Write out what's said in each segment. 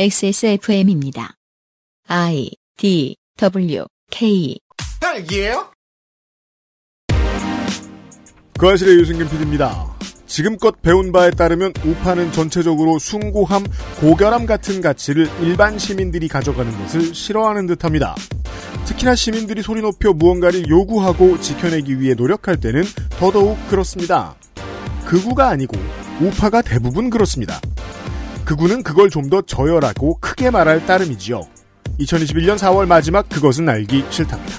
XSFM입니다. I D W K 딸기예요? 그 아실의 유승균 PD입니다. 지금껏 배운 바에 따르면 우파는 전체적으로 숭고함, 고결함 같은 가치를 일반 시민들이 가져가는 것을 싫어하는 듯합니다. 특히나 시민들이 소리 높여 무언가를 요구하고 지켜내기 위해 노력할 때는 더더욱 그렇습니다. 극우가 아니고 우파가 대부분 그렇습니다. 극우는 그걸 좀 더 저열하고 크게 말할 따름이지요. 2021년 4월 마지막 그것은 알기 싫답니다.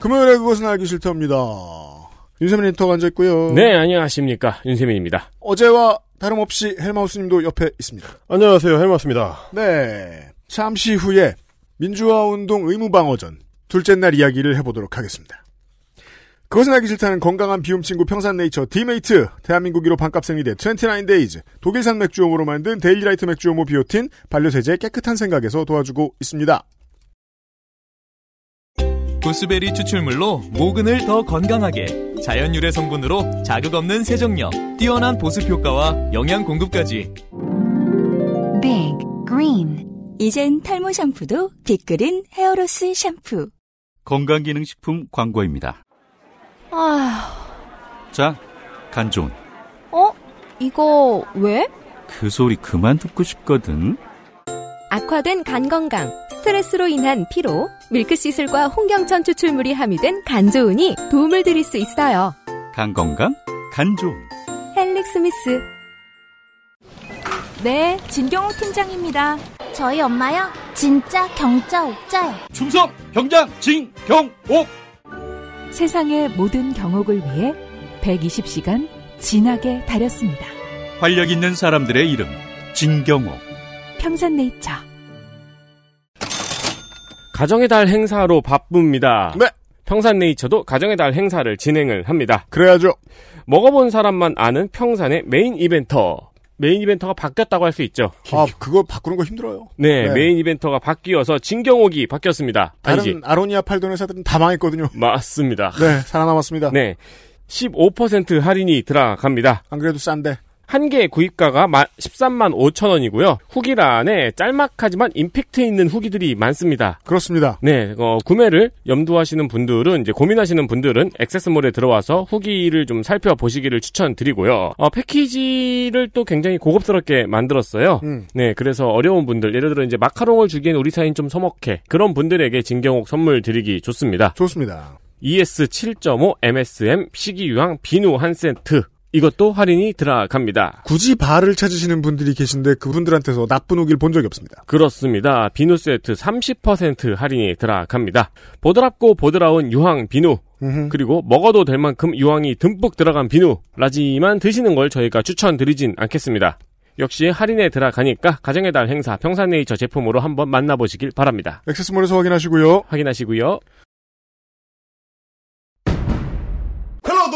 금요일에 그것은 알기 싫답니다. 윤세민 리터가 앉아있고요. 네, 안녕하십니까. 윤세민입니다. 어제와 다름없이 헬마우스님도 옆에 있습니다. 안녕하세요, 헬마스입니다. 네. 잠시 후에 민주화운동 의무방어전 둘째 날 이야기를 해보도록 하겠습니다. 그것은 알기 싫다는 건강한 비움 친구 평산네이처 디메이트 대한민국 1호 반값 생리 대 29데이즈 독일산 맥주용으로 만든 데일리라이트 맥주용모 비오틴 반려세제 깨끗한 생각에서 도와주고 있습니다. 보스베리 추출물로 모근을 더 건강하게 자연 유래 성분으로 자극 없는 세정력 뛰어난 보습 효과와 영양 공급까지 Big Green 이젠 탈모 샴푸도 빅그린 헤어로스 샴푸. 건강기능식품 광고입니다. 아휴, 자, 간 좋은. 어? 이거 왜? 그 소리 그만 듣고 싶거든. 악화된 간 건강, 스트레스로 인한 피로, 밀크씨슬과 홍경천 추출물이 함유된 간 좋은이 도움을 드릴 수 있어요. 간 건강, 간 좋은. 헬릭 스미스. 네, 진경호 팀장입니다. 저희 엄마요? 진짜 경자 옥자요. 충성 병장 진경옥. 세상의 모든 경옥을 위해 120시간 진하게 다렸습니다. 활력 있는 사람들의 이름 진경옥. 평산네이처. 가정의 달 행사로 바쁩니다. 네. 평산네이처도 가정의 달 행사를 진행을 합니다. 그래야죠. 먹어본 사람만 아는 평산의 메인 이벤터. 메인 이벤터가 바뀌었다고 할 수 있죠. 아, 그거 바꾸는 거 힘들어요. 네, 네. 메인 이벤터가 바뀌어서 진경옥이 바뀌었습니다. 아니지? 다른 아로니아 팔던 회사들은 다 망했거든요. 맞습니다. 네, 살아남았습니다. 네. 15% 할인이 들어갑니다. 안 그래도 싼데. 한개 구입가가 13만 5천 원이고요. 후기란에 짤막하지만 임팩트 있는 후기들이 많습니다. 그렇습니다. 네, 어, 구매를 염두하시는 분들은 이제 고민하시는 분들은 액세스몰에 들어와서 후기를 좀 살펴보시기를 추천드리고요. 어, 패키지를 또 굉장히 고급스럽게 만들었어요. 음. 네, 그래서 어려운 분들, 예를 들어 이제 마카롱을 주기엔 우리 사이는 좀 서먹해. 그런 분들에게 진경옥 선물 드리기 좋습니다. 좋습니다. ES 7.5 MSM 식이유황 비누 한 세트. 이것도 할인이 들어갑니다. 굳이 바를 찾으시는 분들이 계신데 그분들한테서 나쁜 후기를 본 적이 없습니다. 그렇습니다. 비누 세트 30% 할인이 들어갑니다. 보드랍고 보드라운 유황 비누 음흠. 그리고 먹어도 될 만큼 유황이 듬뿍 들어간 비누 라지만 드시는 걸 저희가 추천드리진 않겠습니다. 역시 할인에 들어가니까 가정의 달 행사 평산네이처 제품으로 한번 만나보시길 바랍니다. 액세스몰에서 확인하시고요. 확인하시고요.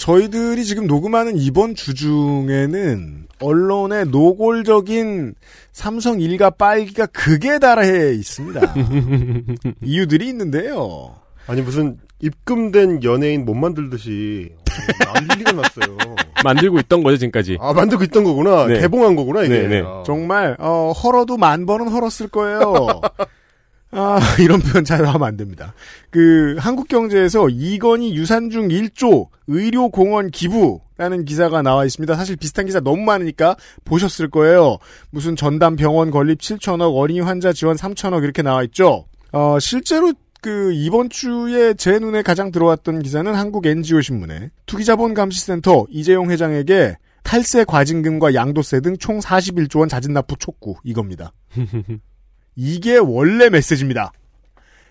저희들이 지금 녹음하는 이번 주 중에는 언론의 노골적인 삼성 일가 빨기가 극에 달해 있습니다. 이유들이 있는데요. 아니 무슨 입금된 연예인 못 만들듯이 난리가 났어요. 만들고 있던 거죠, 지금까지. 아 만들고 있던 거구나 네. 개봉한 거구나 이게 네, 네. 아. 정말 어, 헐어도 만 번은 헐었을 거예요. 아, 이런 표현 잘 하면 안 됩니다. 그 한국 경제에서 이건희 유산중 1조 의료공원 기부라는 기사가 나와 있습니다. 사실 비슷한 기사 너무 많으니까 보셨을 거예요. 무슨 전담 병원 건립 7천억, 어린이 환자 지원 3천억 이렇게 나와 있죠. 어, 실제로 그 이번 주에 제 눈에 가장 들어왔던 기사는 한국 NGO 신문에 투기자본감시센터 이재용 회장에게 탈세 과징금과 양도세 등 총 41조 원 자진 납부 촉구 이겁니다. 이게 원래 메시지입니다.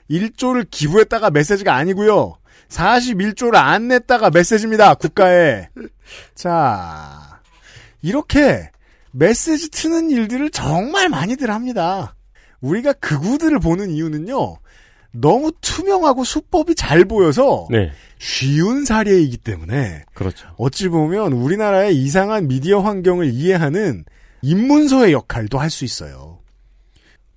1조를 기부했다가 메시지가 아니고요. 41조를 안 냈다가 메시지입니다. 국가에. 자, 이렇게 메시지 트는 일들을 정말 많이들 합니다. 우리가 극우들을 보는 이유는요. 너무 투명하고 수법이 잘 보여서 네. 쉬운 사례이기 때문에 그렇죠. 어찌 보면 우리나라의 이상한 미디어 환경을 이해하는 입문서의 역할도 할 수 있어요.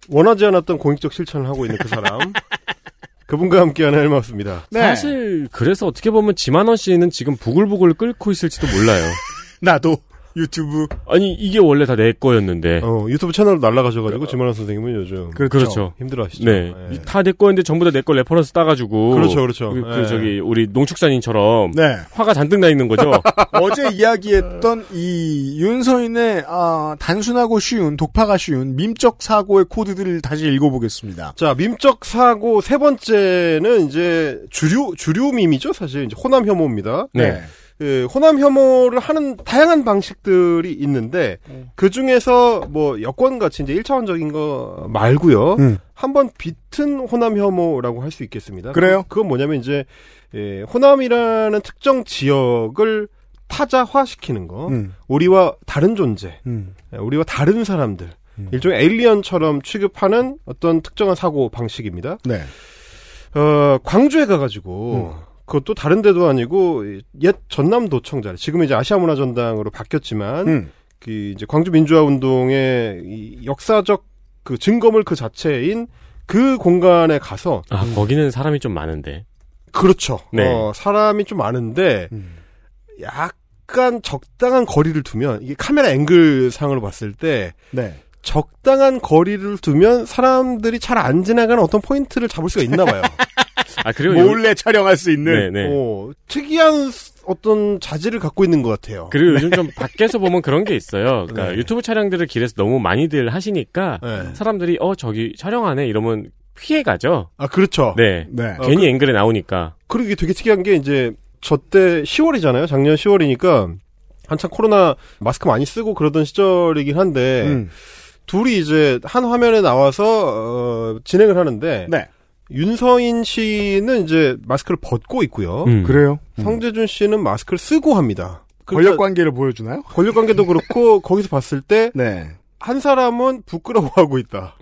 원하지 않았던 공익적 실천을 하고 있는 그 사람. 그분과 함께하는 헬마우스입니다. 네. 사실 그래서 어떻게 보면 지만원 씨는 지금 부글부글 끓고 있을지도 몰라요. 나도 유튜브 아니 이게 원래 다 내 거였는데. 어, 유튜브 채널로 날라가셔가지고 지만원 선생님은 요즘 그렇죠. 힘들어하시죠. 네. 예. 다내 거였는데 전부 다 내 거 reference 따가지고. 그렇죠, 그렇죠. 그, 그 예. 저기 우리 농축산인처럼 네. 화가 잔뜩 나 있는 거죠. 어제 이야기했던 이 윤서인의 아, 단순하고 쉬운 독파가 쉬운 민적 사고의 코드들을 다시 읽어보겠습니다. 자, 밈적 사고 세 번째는 이제 주류, 주류 밈이죠, 사실. 이제 호남 혐오입니다. 네. 그 호남 혐오를 하는 다양한 방식들이 있는데 그 중에서 뭐 여권 같이 이제 1차원적인 거 말고요. 음. 한번 비튼 호남 혐오라고 할 수 있겠습니다. 그래요? 그, 건 뭐냐면 이제 예, 호남이라는 특정 지역을 타자화시키는 거. 음. 우리와 다른 존재, 음. 예, 우리와 다른 사람들, 일종의 에일리언처럼 취급하는 어떤 특정한 사고 방식입니다. 네. 어, 광주에 가가지고, 음. 그것도 다른 데도 아니고, 옛 전남도청자, 지금 이제 아시아문화전당으로 바뀌었지만, 음. 그 이제 광주 민주화 운동의 이 역사적 그 증거물 그 자체인 그 공간에 가서, 아 거기는 사람이 좀 많은데. 그렇죠. 네. 어, 사람이 좀 많은데, 음. 약간 적당한 거리를 두면, 이게 카메라 앵글 상으로 봤을 때, 네. 적당한 거리를 두면 사람들이 잘 안 지나가는 어떤 포인트를 잡을 수가 있나 봐요. 아 그리고 요- 몰래 촬영할 수 있는. 네, 네. 어, 특이한 스- 어떤 자질을 갖고 있는 것 같아요. 그리고 요즘 좀 밖에서 보면 그런 게 있어요. 그러니까 네. 유튜브 촬영들을 길에서 너무 많이들 하시니까 네. 사람들이 어 저기 촬영하네 이러면 피해 가죠. 아, 그렇죠. 네. 네. 어, 괜히 그- 앵글에 나오니까. 그리고 이게 되게 특이한 게 이제 저 때 10월이잖아요. 작년 10월이니까 한참 코로나 마스크 많이 쓰고 그러던 시절이긴 한데 음. 둘이 이제 한 화면에 나와서 어, 진행을 하는데 네. 윤서인 씨는 이제 마스크를 벗고 있고요. 음. 그래요? 성재준 씨는 마스크를 쓰고 합니다. 권력 관계를 보여주나요? 권력 관계도 그렇고 거기서 봤을 때한 네. 사람은 부끄러워하고 있다.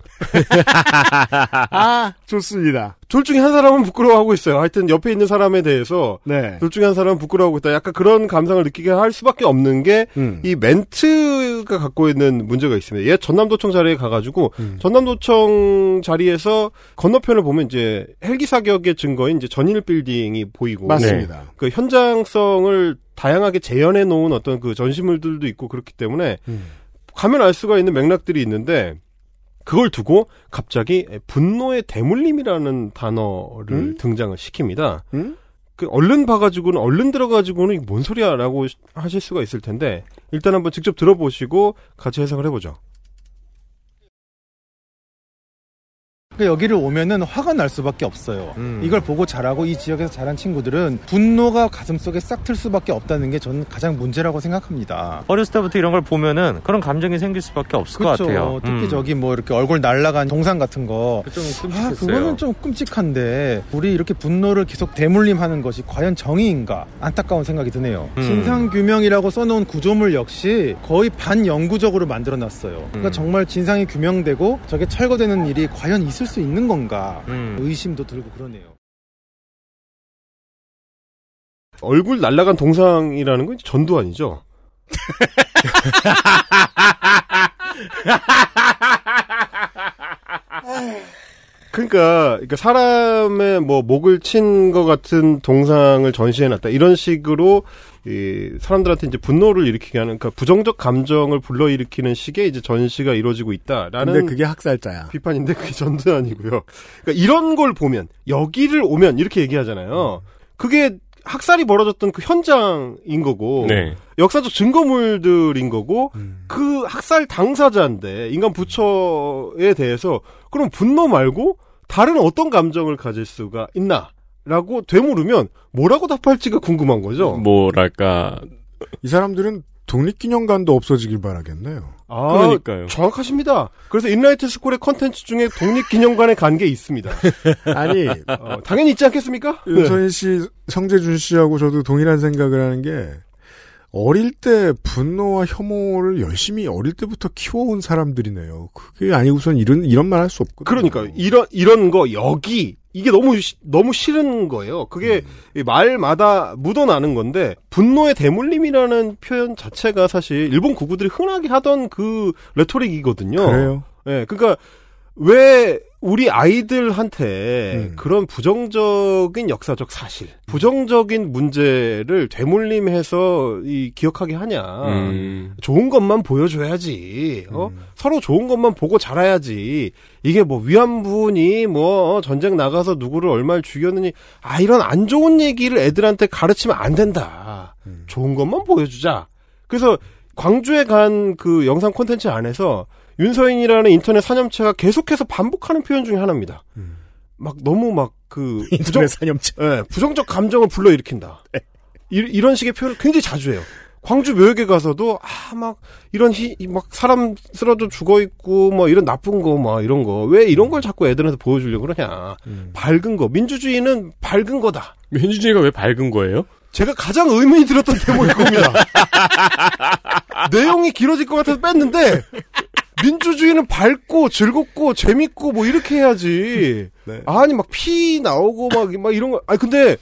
아, 좋습니다. 둘 중에 한 사람은 부끄러워하고 있어요. 하여튼 옆에 있는 사람에 대해서 네. 둘 중에 한 사람은 부끄러워하고 있다. 약간 그런 감상을 느끼게 할 수밖에 없는 게 음. 이 멘트가 갖고 있는 문제가 있습니다. 옛 전남도청 자리에 가가지고 음. 전남도청 자리에서 건너편을 보면 이제 헬기 사격의 증거인 이제 전일 빌딩이 보이고 맞습니다. 그 현장성을 다양하게 재현해 놓은 어떤 그 전시물들도 있고 그렇기 때문에 음. 가면 알 수가 있는 맥락들이 있는데 그걸 두고 갑자기 분노의 대물림이라는 단어를 음? 등장을 시킵니다. 음? 그 얼른 봐가지고는 얼른 들어가지고는 이게 뭔 소리야라고 시- 하실 수가 있을 텐데 일단 한번 직접 들어보시고 같이 해석을 해보죠. 여기를 오면은 화가 날 수밖에 없어요. 음. 이걸 보고 자라고 이 지역에서 자란 친구들은 분노가 가슴속에 싹 틀 수밖에 없다는 게 저는 가장 문제라고 생각합니다. 어렸을 때부터 이런 걸 보면은 그런 감정이 생길 수밖에 없을 그렇죠. 것 같아요. 특히 음. 저기 뭐 이렇게 얼굴 날라간 동상 같은 거. 좀 아, 끔찍했어요. 그거는 좀 끔찍한데 우리 이렇게 분노를 계속 대물림하는 것이 과연 정의인가 안타까운 생각이 드네요. 음. 진상 규명이라고 써놓은 구조물 역시 거의 반영구적으로 만들어놨어요. 그러니까 음. 정말 진상이 규명되고 저게 철거되는 일이 과연 있을 수 있는 건가 음. 의심도 들고 그러네요. 얼굴 날라간 동상이라는 건 전두환이죠. 그러니까, 그러니까 사람의 뭐 목을 친 것 같은 동상을 전시해놨다 이런 식으로 이 사람들한테 이제 분노를 일으키게 하는 그러니까 부정적 감정을 불러일으키는 식의 이제 전시가 이루어지고 있다라는 근데 그게 학살자야. 비판인데 그게 전두환이고요. 그러니까 이런 걸 보면 여기를 오면 이렇게 얘기하잖아요. 그게 학살이 벌어졌던 그 현장인 거고 네. 역사적 증거물들인 거고 음. 그 학살 당사자인데 인간 부처에 대해서 그럼 분노 말고 다른 어떤 감정을 가질 수가 있나 라고 되물으면 뭐라고 답할지가 궁금한 거죠. 뭐랄까 이 사람들은 독립기념관도 없어지길 바라겠네요. 아, 그러니까요. 정확하십니다. 그래서 인라이트 스쿨의 컨텐츠 중에 독립기념관에 간 게 있습니다. 아니 어, 당연히 있지 않겠습니까? 네. 윤서인 씨, 성재준 씨하고 저도 동일한 생각을 하는 게 어릴 때 분노와 혐오를 열심히 어릴 때부터 키워온 사람들이네요. 그게 아니고선 이런 이런 말 할 수 없거든요. 그러니까 이런 이런 거 여기 이게 너무 시- 너무 싫은 거예요. 그게 음. 이 말마다 묻어나는 건데 분노의 대물림이라는 표현 자체가 사실 일본 구구들이 흔하게 하던 그 레토릭이거든요. 그래요. 예, 그러니까 왜 우리 아이들한테 음. 그런 부정적인 역사적 사실, 부정적인 문제를 되물림해서 이 기억하게 하냐? 음. 좋은 것만 보여줘야지. 어? 음. 서로 좋은 것만 보고 자라야지. 이게 뭐 위안부니 뭐 어, 전쟁 나가서 누구를 얼마를 죽였느니 아 이런 안 좋은 얘기를 애들한테 가르치면 안 된다. 음. 좋은 것만 보여주자. 그래서 광주에 간 그 영상 콘텐츠 안에서 윤서인이라는 인터넷 사념체가 계속해서 반복하는 표현 중에 하나입니다. 막 너무 막그 음. 인터넷 사념체. 예, 부정적 감정을 불러일으킨다. 이, 런 식의 표현을 굉장히 자주 해요. 광주 묘역에 가서도 아 막 이런 희, 막 사람 쓰러져 죽어 있고 뭐 이런 나쁜 거 막 이런 거 왜 이런 걸 자꾸 애들한테 보여주려고 그러냐. 밝은 거 민주주의는 밝은 거다. 민주주의가 왜 밝은 거예요? 제가 가장 의문이 들었던 대목일 겁니다. 내용이 길어질 것 같아서 뺐는데 민주주의는 밝고 즐겁고 재밌고 뭐 이렇게 해야지. 네. 아니 막 피 나오고 막, 막 이런 거. 아니 근데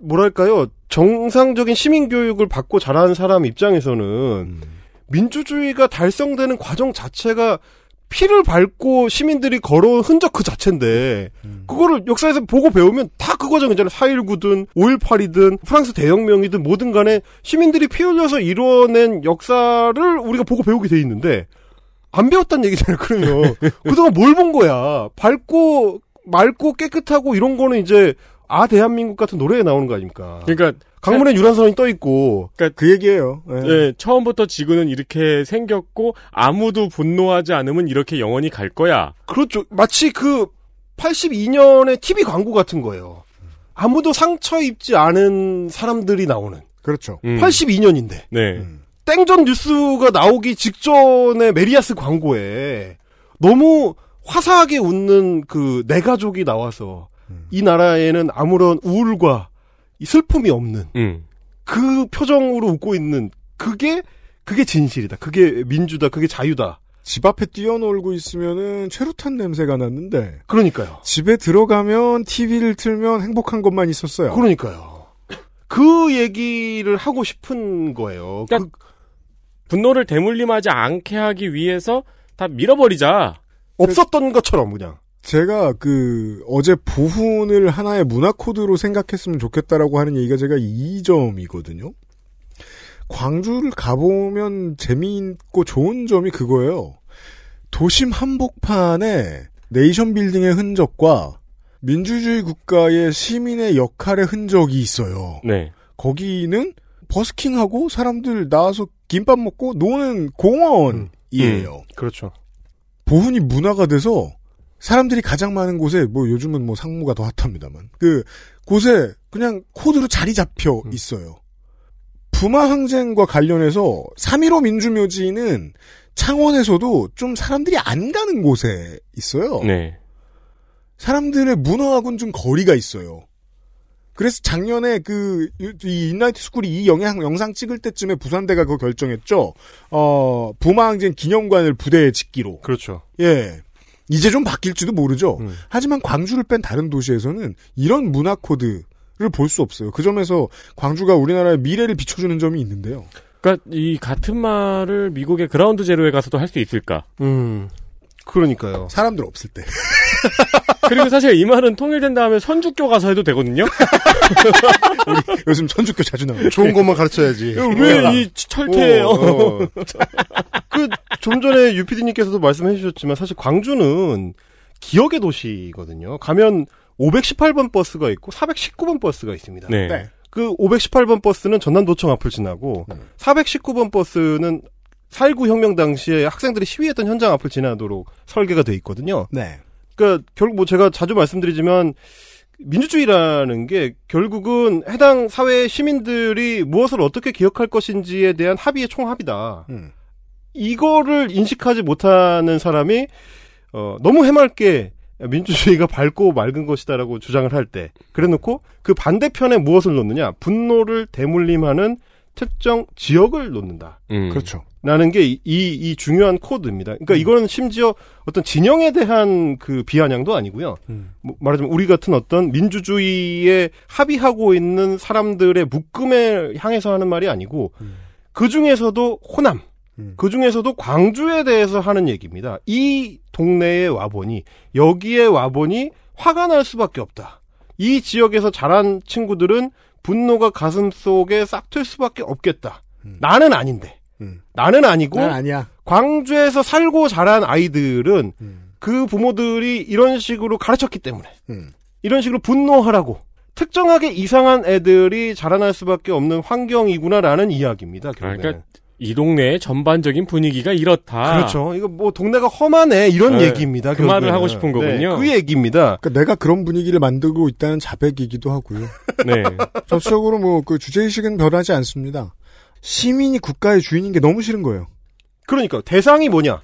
뭐랄까요 정상적인 시민 교육을 받고 자라는 사람 입장에서는 음. 민주주의가 달성되는 과정 자체가 피를 밟고 시민들이 걸어온 흔적 그 자체인데 그거를 역사에서 보고 배우면 다그 과정이잖아요. 4.19든 5.18이든 프랑스 대혁명이든 뭐든 간에 시민들이 피 흘려서 이뤄낸 역사를 우리가 보고 배우게 돼 있는데 안 배웠단 얘기잖아요. 그러면 그동안 뭘 본 거야. 밝고 맑고 깨끗하고 이런 거는 이제 아 대한민국 같은 노래에 나오는 거 아닙니까? 그러니까 강문에 유람선이 떠 있고 그러니까 그 얘기예요. 예, 처음부터 지구는 이렇게 생겼고 아무도 분노하지 않으면 이렇게 영원히 갈 거야. 그렇죠. 마치 그 82년의 TV 광고 같은 거예요. 아무도 상처 입지 않은 사람들이 나오는. 그렇죠. 음. 82년인데. 네. 땡전 뉴스가 나오기 직전에 메리아스 광고에 너무 화사하게 웃는 그 내 가족이 나와서 이 나라에는 아무런 우울과 이 슬픔이 없는 음. 그 표정으로 웃고 있는 그게 그게 진실이다. 그게 민주다. 그게 자유다. 집 앞에 뛰어놀고 있으면은 최루탄 냄새가 났는데 그러니까요. 집에 들어가면 TV를 틀면 행복한 것만 있었어요. 그러니까요. 그 얘기를 하고 싶은 거예요. 그러니까 분노를 대물림하지 않게 하기 위해서 다 밀어버리자. 없었던 것처럼 그냥. 제가 그 어제 보훈을 하나의 문화 코드로 생각했으면 좋겠다라고 하는 얘기가 제가 이 점이거든요. 광주를 가보면 재미있고 좋은 점이 그거예요. 도심 한복판에 네이션 빌딩의 흔적과 민주주의 국가의 시민의 역할의 흔적이 있어요. 네. 거기는 버스킹하고 사람들 나와서 김밥 먹고 노는 공원이에요. 그렇죠. 보훈이 문화가 돼서 사람들이 가장 많은 곳에 뭐 요즘은 뭐 상무가 더 핫합니다만 그 곳에 그냥 코드로 자리 잡혀 있어요. 부마 항쟁과 관련해서 3.15 민주묘지는 창원에서도 좀 사람들이 안 가는 곳에 있어요. 네. 사람들의 문화하고는 좀 거리가 있어요. 그래서 작년에 그, 이 인라이트 스쿨이 이 영상, 영상 찍을 때쯤에 부산대가 그거 결정했죠. 어, 부마항쟁 기념관을 부대에 짓기로. 그렇죠. 예. 이제 좀 바뀔지도 모르죠. 하지만 광주를 뺀 다른 도시에서는 이런 문화 코드를 볼 수 없어요. 그 점에서 광주가 우리나라의 미래를 비춰주는 점이 있는데요. 그러니까 이 같은 말을 미국의 그라운드 제로에 가서도 할 수 있을까? 음. 그러니까요. 사람들 없을 때. 그리고 사실 이 말은 통일된 다음에 선주교 가서 해도 되거든요. 요즘 천주교 자주 나와요. 좋은 것만 가르쳐야지. 왜 이 철퇴예요? 어, 어. 그좀 전에 유피디님께서도 말씀해 주셨지만 사실 광주는 기억의 도시거든요. 가면 518번 버스가 있고 419번 버스가 있습니다. 네. 네. 그 518번 버스는 전남도청 앞을 지나고 419번 버스는 4.19 혁명 당시에 학생들이 시위했던 현장 앞을 지나도록 설계가 돼 있거든요. 네. 그러니까 결국 뭐 제가 자주 말씀드리지만 민주주의라는 게 결국은 해당 사회 시민들이 무엇을 어떻게 기억할 것인지에 대한 합의의 총합이다. 음. 이거를 인식하지 못하는 사람이 어, 너무 해맑게 민주주의가 밝고 맑은 것이다라고 주장을 할 때 그래놓고 그 반대편에 무엇을 놓느냐 분노를 대물림하는 특정 지역을 놓는다. 음. 그렇죠. 라는 게 이 이 중요한 코드입니다. 그러니까 이거는 심지어 어떤 진영에 대한 그 비아냥도 아니고요. 뭐 말하자면 우리 같은 어떤 민주주의에 합의하고 있는 사람들의 묶음에 향해서 하는 말이 아니고 그 중에서도 호남, 그 중에서도 광주에 대해서 하는 얘기입니다. 이 동네에 와보니 여기에 와보니 화가 날 수밖에 없다. 이 지역에서 자란 친구들은 분노가 가슴 속에 싹틀 수밖에 없겠다. 나는 아닌데. 나는 아니고 난 아니야. 광주에서 살고 자란 아이들은 그 부모들이 이런 식으로 가르쳤기 때문에 이런 식으로 분노하라고 특정하게 이상한 애들이 자라날 수밖에 없는 환경이구나라는 이야기입니다. 결국에는. 그러니까 이 동네의 전반적인 분위기가 이렇다. 그렇죠. 이거 뭐 동네가 험하네 이런 네, 얘기입니다. 그 말을 결국에는. 하고 싶은 거군요. 네, 그 얘기입니다. 그러니까 내가 그런 분위기를 만들고 있다는 자백이기도 하고요. 네. 전적으로 뭐 그 주제의식은 변하지 않습니다. 시민이 국가의 주인인 게 너무 싫은 거예요. 그러니까 대상이 뭐냐?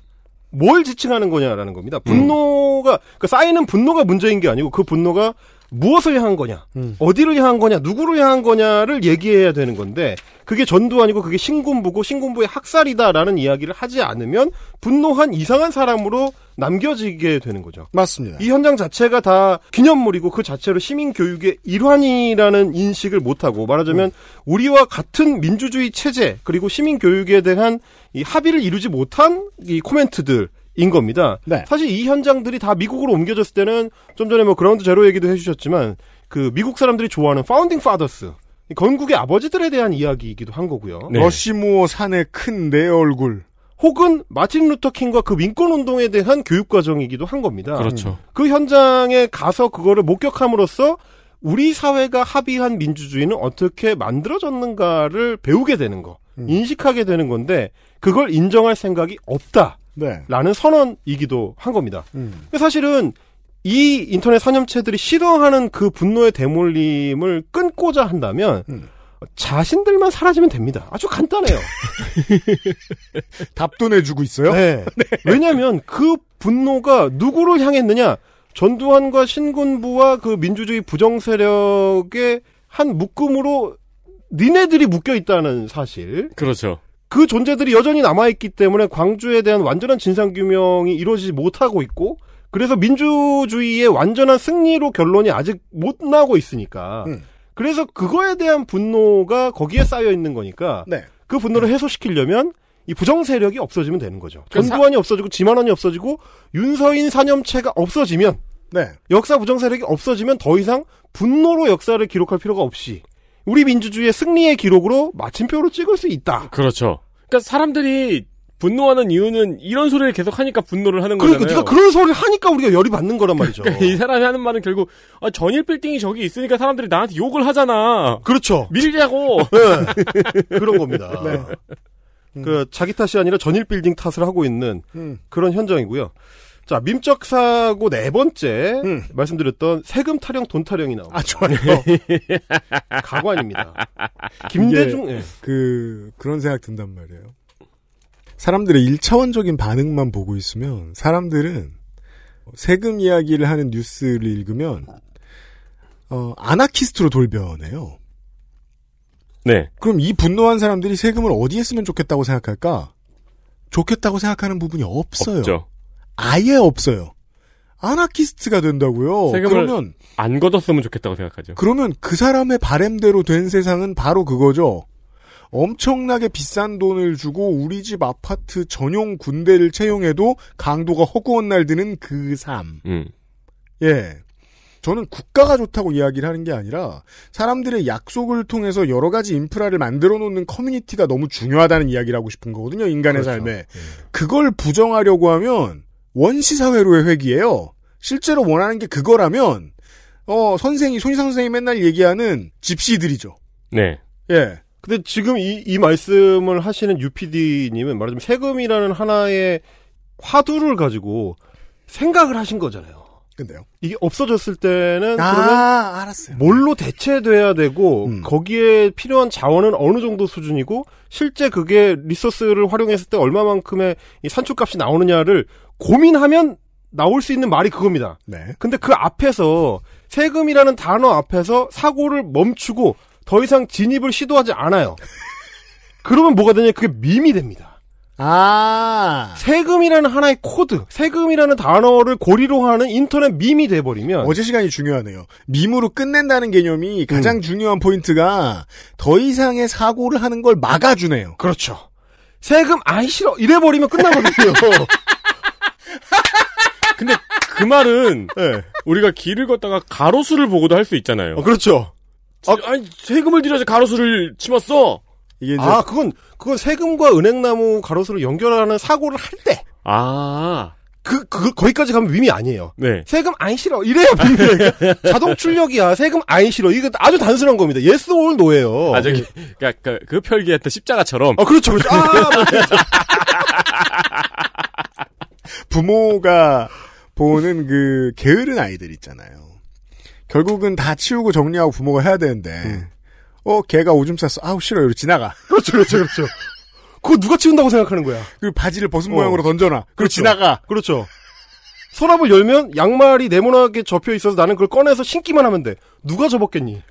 뭘 지칭하는 거냐라는 겁니다. 분노가 그 쌓이는 분노가 문제인 게 아니고 그 분노가 무엇을 향한 거냐, 어디를 향한 거냐, 누구를 향한 거냐를 얘기해야 되는 건데 그게 전도 아니고 그게 신군부고 신군부의 학살이다라는 이야기를 하지 않으면 분노한 이상한 사람으로 남겨지게 되는 거죠. 맞습니다. 이 현장 자체가 다 기념물이고 그 자체로 시민 교육의 일환이라는 인식을 못하고 말하자면 우리와 같은 민주주의 체제 그리고 시민 교육에 대한 이 합의를 이루지 못한 이 코멘트들. 인 겁니다. 네. 사실 이 현장들이 다 미국으로 옮겨졌을 때는 좀 전에 뭐 ground zero 얘기도 해주셨지만 그 미국 사람들이 좋아하는 Founding Fathers 이 건국의 아버지들에 대한 이야기이기도 한 거고요. 네. 러시모어 산의 큰 네 얼굴. 혹은 마틴 루터 킹과 그 민권 운동에 대한 교육 과정이기도 한 겁니다. 그렇죠. 그 현장에 가서 그거를 목격함으로써 우리 사회가 합의한 민주주의는 어떻게 만들어졌는가를 배우게 되는 거, 인식하게 되는 건데 그걸 인정할 생각이 없다. 네. 라는 선언이기도 한 겁니다. 음. 사실은 이 인터넷 사념체들이 싫어하는 그 분노의 대몰림을 끊고자 한다면 자신들만 사라지면 됩니다. 아주 간단해요. 답도 내주고 있어요? 네. 왜냐하면 그 분노가 누구를 향했느냐? 전두환과 신군부와 그 민주주의 부정 세력의 한 묶음으로 니네들이 묶여 있다는 사실. 그렇죠. 그 존재들이 여전히 남아있기 때문에 광주에 대한 완전한 진상규명이 이루어지지 못하고 있고, 그래서 민주주의의 완전한 승리로 결론이 아직 못 나고 있으니까, 그래서 그거에 대한 분노가 거기에 쌓여 있는 거니까, 네. 그 분노를 해소시키려면 이 부정 세력이 없어지면 되는 거죠. 전두환이 없어지고 지만원이 없어지고 윤서인 사념체가 없어지면 네. 역사 부정 세력이 없어지면 더 이상 분노로 역사를 기록할 필요가 없이 우리 민주주의의 승리의 기록으로 마침표로 찍을 수 있다. 그렇죠. 그러니까 사람들이 분노하는 이유는 이런 소리를 계속 하니까 분노를 하는 그러니까 거잖아요. 네가 그런 소리를 하니까 우리가 열이 받는 거란 말이죠. 그러니까 이 사람이 하는 말은 결국 아, 전일 빌딩이 저기 있으니까 사람들이 나한테 욕을 하잖아. 그렇죠. 밀자고. 네. 그런 겁니다. 네. 그 자기 탓이 아니라 전일 빌딩 탓을 하고 있는 음. 그런 현장이고요. 자, 민적 사고 네 번째 말씀드렸던 세금 타령, 돈 타령이 나옵니다. 아, 좋아요. 가관입니다. 김대중 예. 그 그런 생각 든단 말이에요. 사람들의 일차원적인 반응만 보고 있으면 사람들은 세금 이야기를 하는 뉴스를 읽으면 어, 아나키스트로 돌변해요. 네. 그럼 이 분노한 사람들이 세금을 어디에 쓰면 좋겠다고 생각할까? 좋겠다고 생각하는 부분이 없어요. 없죠. 아예 없어요. 아나키스트가 된다고요. 세금을 그러면 안 걷었으면 좋겠다고 생각하죠. 그러면 그 사람의 바램대로 된 세상은 바로 그거죠. 엄청나게 비싼 돈을 주고 우리 집 아파트 전용 군대를 채용해도 강도가 허구한 날 드는 그 삶. 음. 예. 저는 국가가 좋다고 이야기를 하는 게 아니라 사람들의 약속을 통해서 여러 가지 인프라를 만들어 놓는 커뮤니티가 너무 중요하다는 이야기를 하고 싶은 거거든요. 인간의 그렇죠. 삶에. 그걸 부정하려고 하면 원시사회로의 회귀예요. 실제로 원하는 게 그거라면 어 선생이 손희상 선생이 맨날 얘기하는 집시들이죠. 네. 예. 근데 지금 이, 이 말씀을 하시는 UPD님은 말하자면 세금이라는 하나의 화두를 가지고 생각을 하신 거잖아요. 근데요. 이게 없어졌을 때는 아, 그러면 알았어요. 뭘로 대체돼야 되고 음. 거기에 필요한 자원은 어느 정도 수준이고 실제 그게 리소스를 활용했을 때 얼마만큼의 이 산출값이 나오느냐를 고민하면 나올 수 있는 말이 그겁니다. 네. 근데 그 앞에서 세금이라는 단어 앞에서 사고를 멈추고 더 이상 진입을 시도하지 않아요. 그러면 뭐가 되냐? 그게 밈이 됩니다. 아. 세금이라는 하나의 코드, 세금이라는 단어를 고리로 하는 인터넷 밈이 돼버리면 어제 시간이 중요하네요. 밈으로 끝낸다는 개념이 가장 음. 중요한 포인트가 더 이상의 사고를 하는 걸 막아주네요. 그렇죠. 세금 아이 싫어 이래버리면 끝나거든요. 근데 그 말은 네. 우리가 길을 걷다가 가로수를 보고도 할 수 있잖아요. 어, 그렇죠. 아, 아니 세금을 들여서 가로수를 치웠어. 이게 이제 아 그건 그건 세금과 은행나무 가로수를 연결하는 사고를 할 때. 아, 그, 그, 거기까지 가면 밈이 아니에요. 네. 세금 아이 싫어. 이래야 밈이에요. 그러니까 자동 출력이야. 세금 아이 싫어. 이거 아주 단순한 겁니다. yes or no예요. 아 저기 그러니까 그, 그 펼기했던 십자가처럼. 아, 그렇죠, 그렇죠. 아, 맞아요. 부모가 보는 그 게으른 아이들 있잖아요. 결국은 다 치우고 정리하고 부모가 해야 되는데 음. 어 걔가 오줌 쌌어 아우 싫어 이러고 지나가 그렇죠, 그렇죠, 그렇죠. 그거 누가 치운다고 생각하는 거야. 그 바지를 벗은 어. 모양으로 던져놔 그리고 그렇죠. 지나가 그렇죠. 서랍을 열면 양말이 네모나게 접혀 있어서 나는 그걸 꺼내서 신기만 하면 돼. 누가 접었겠니?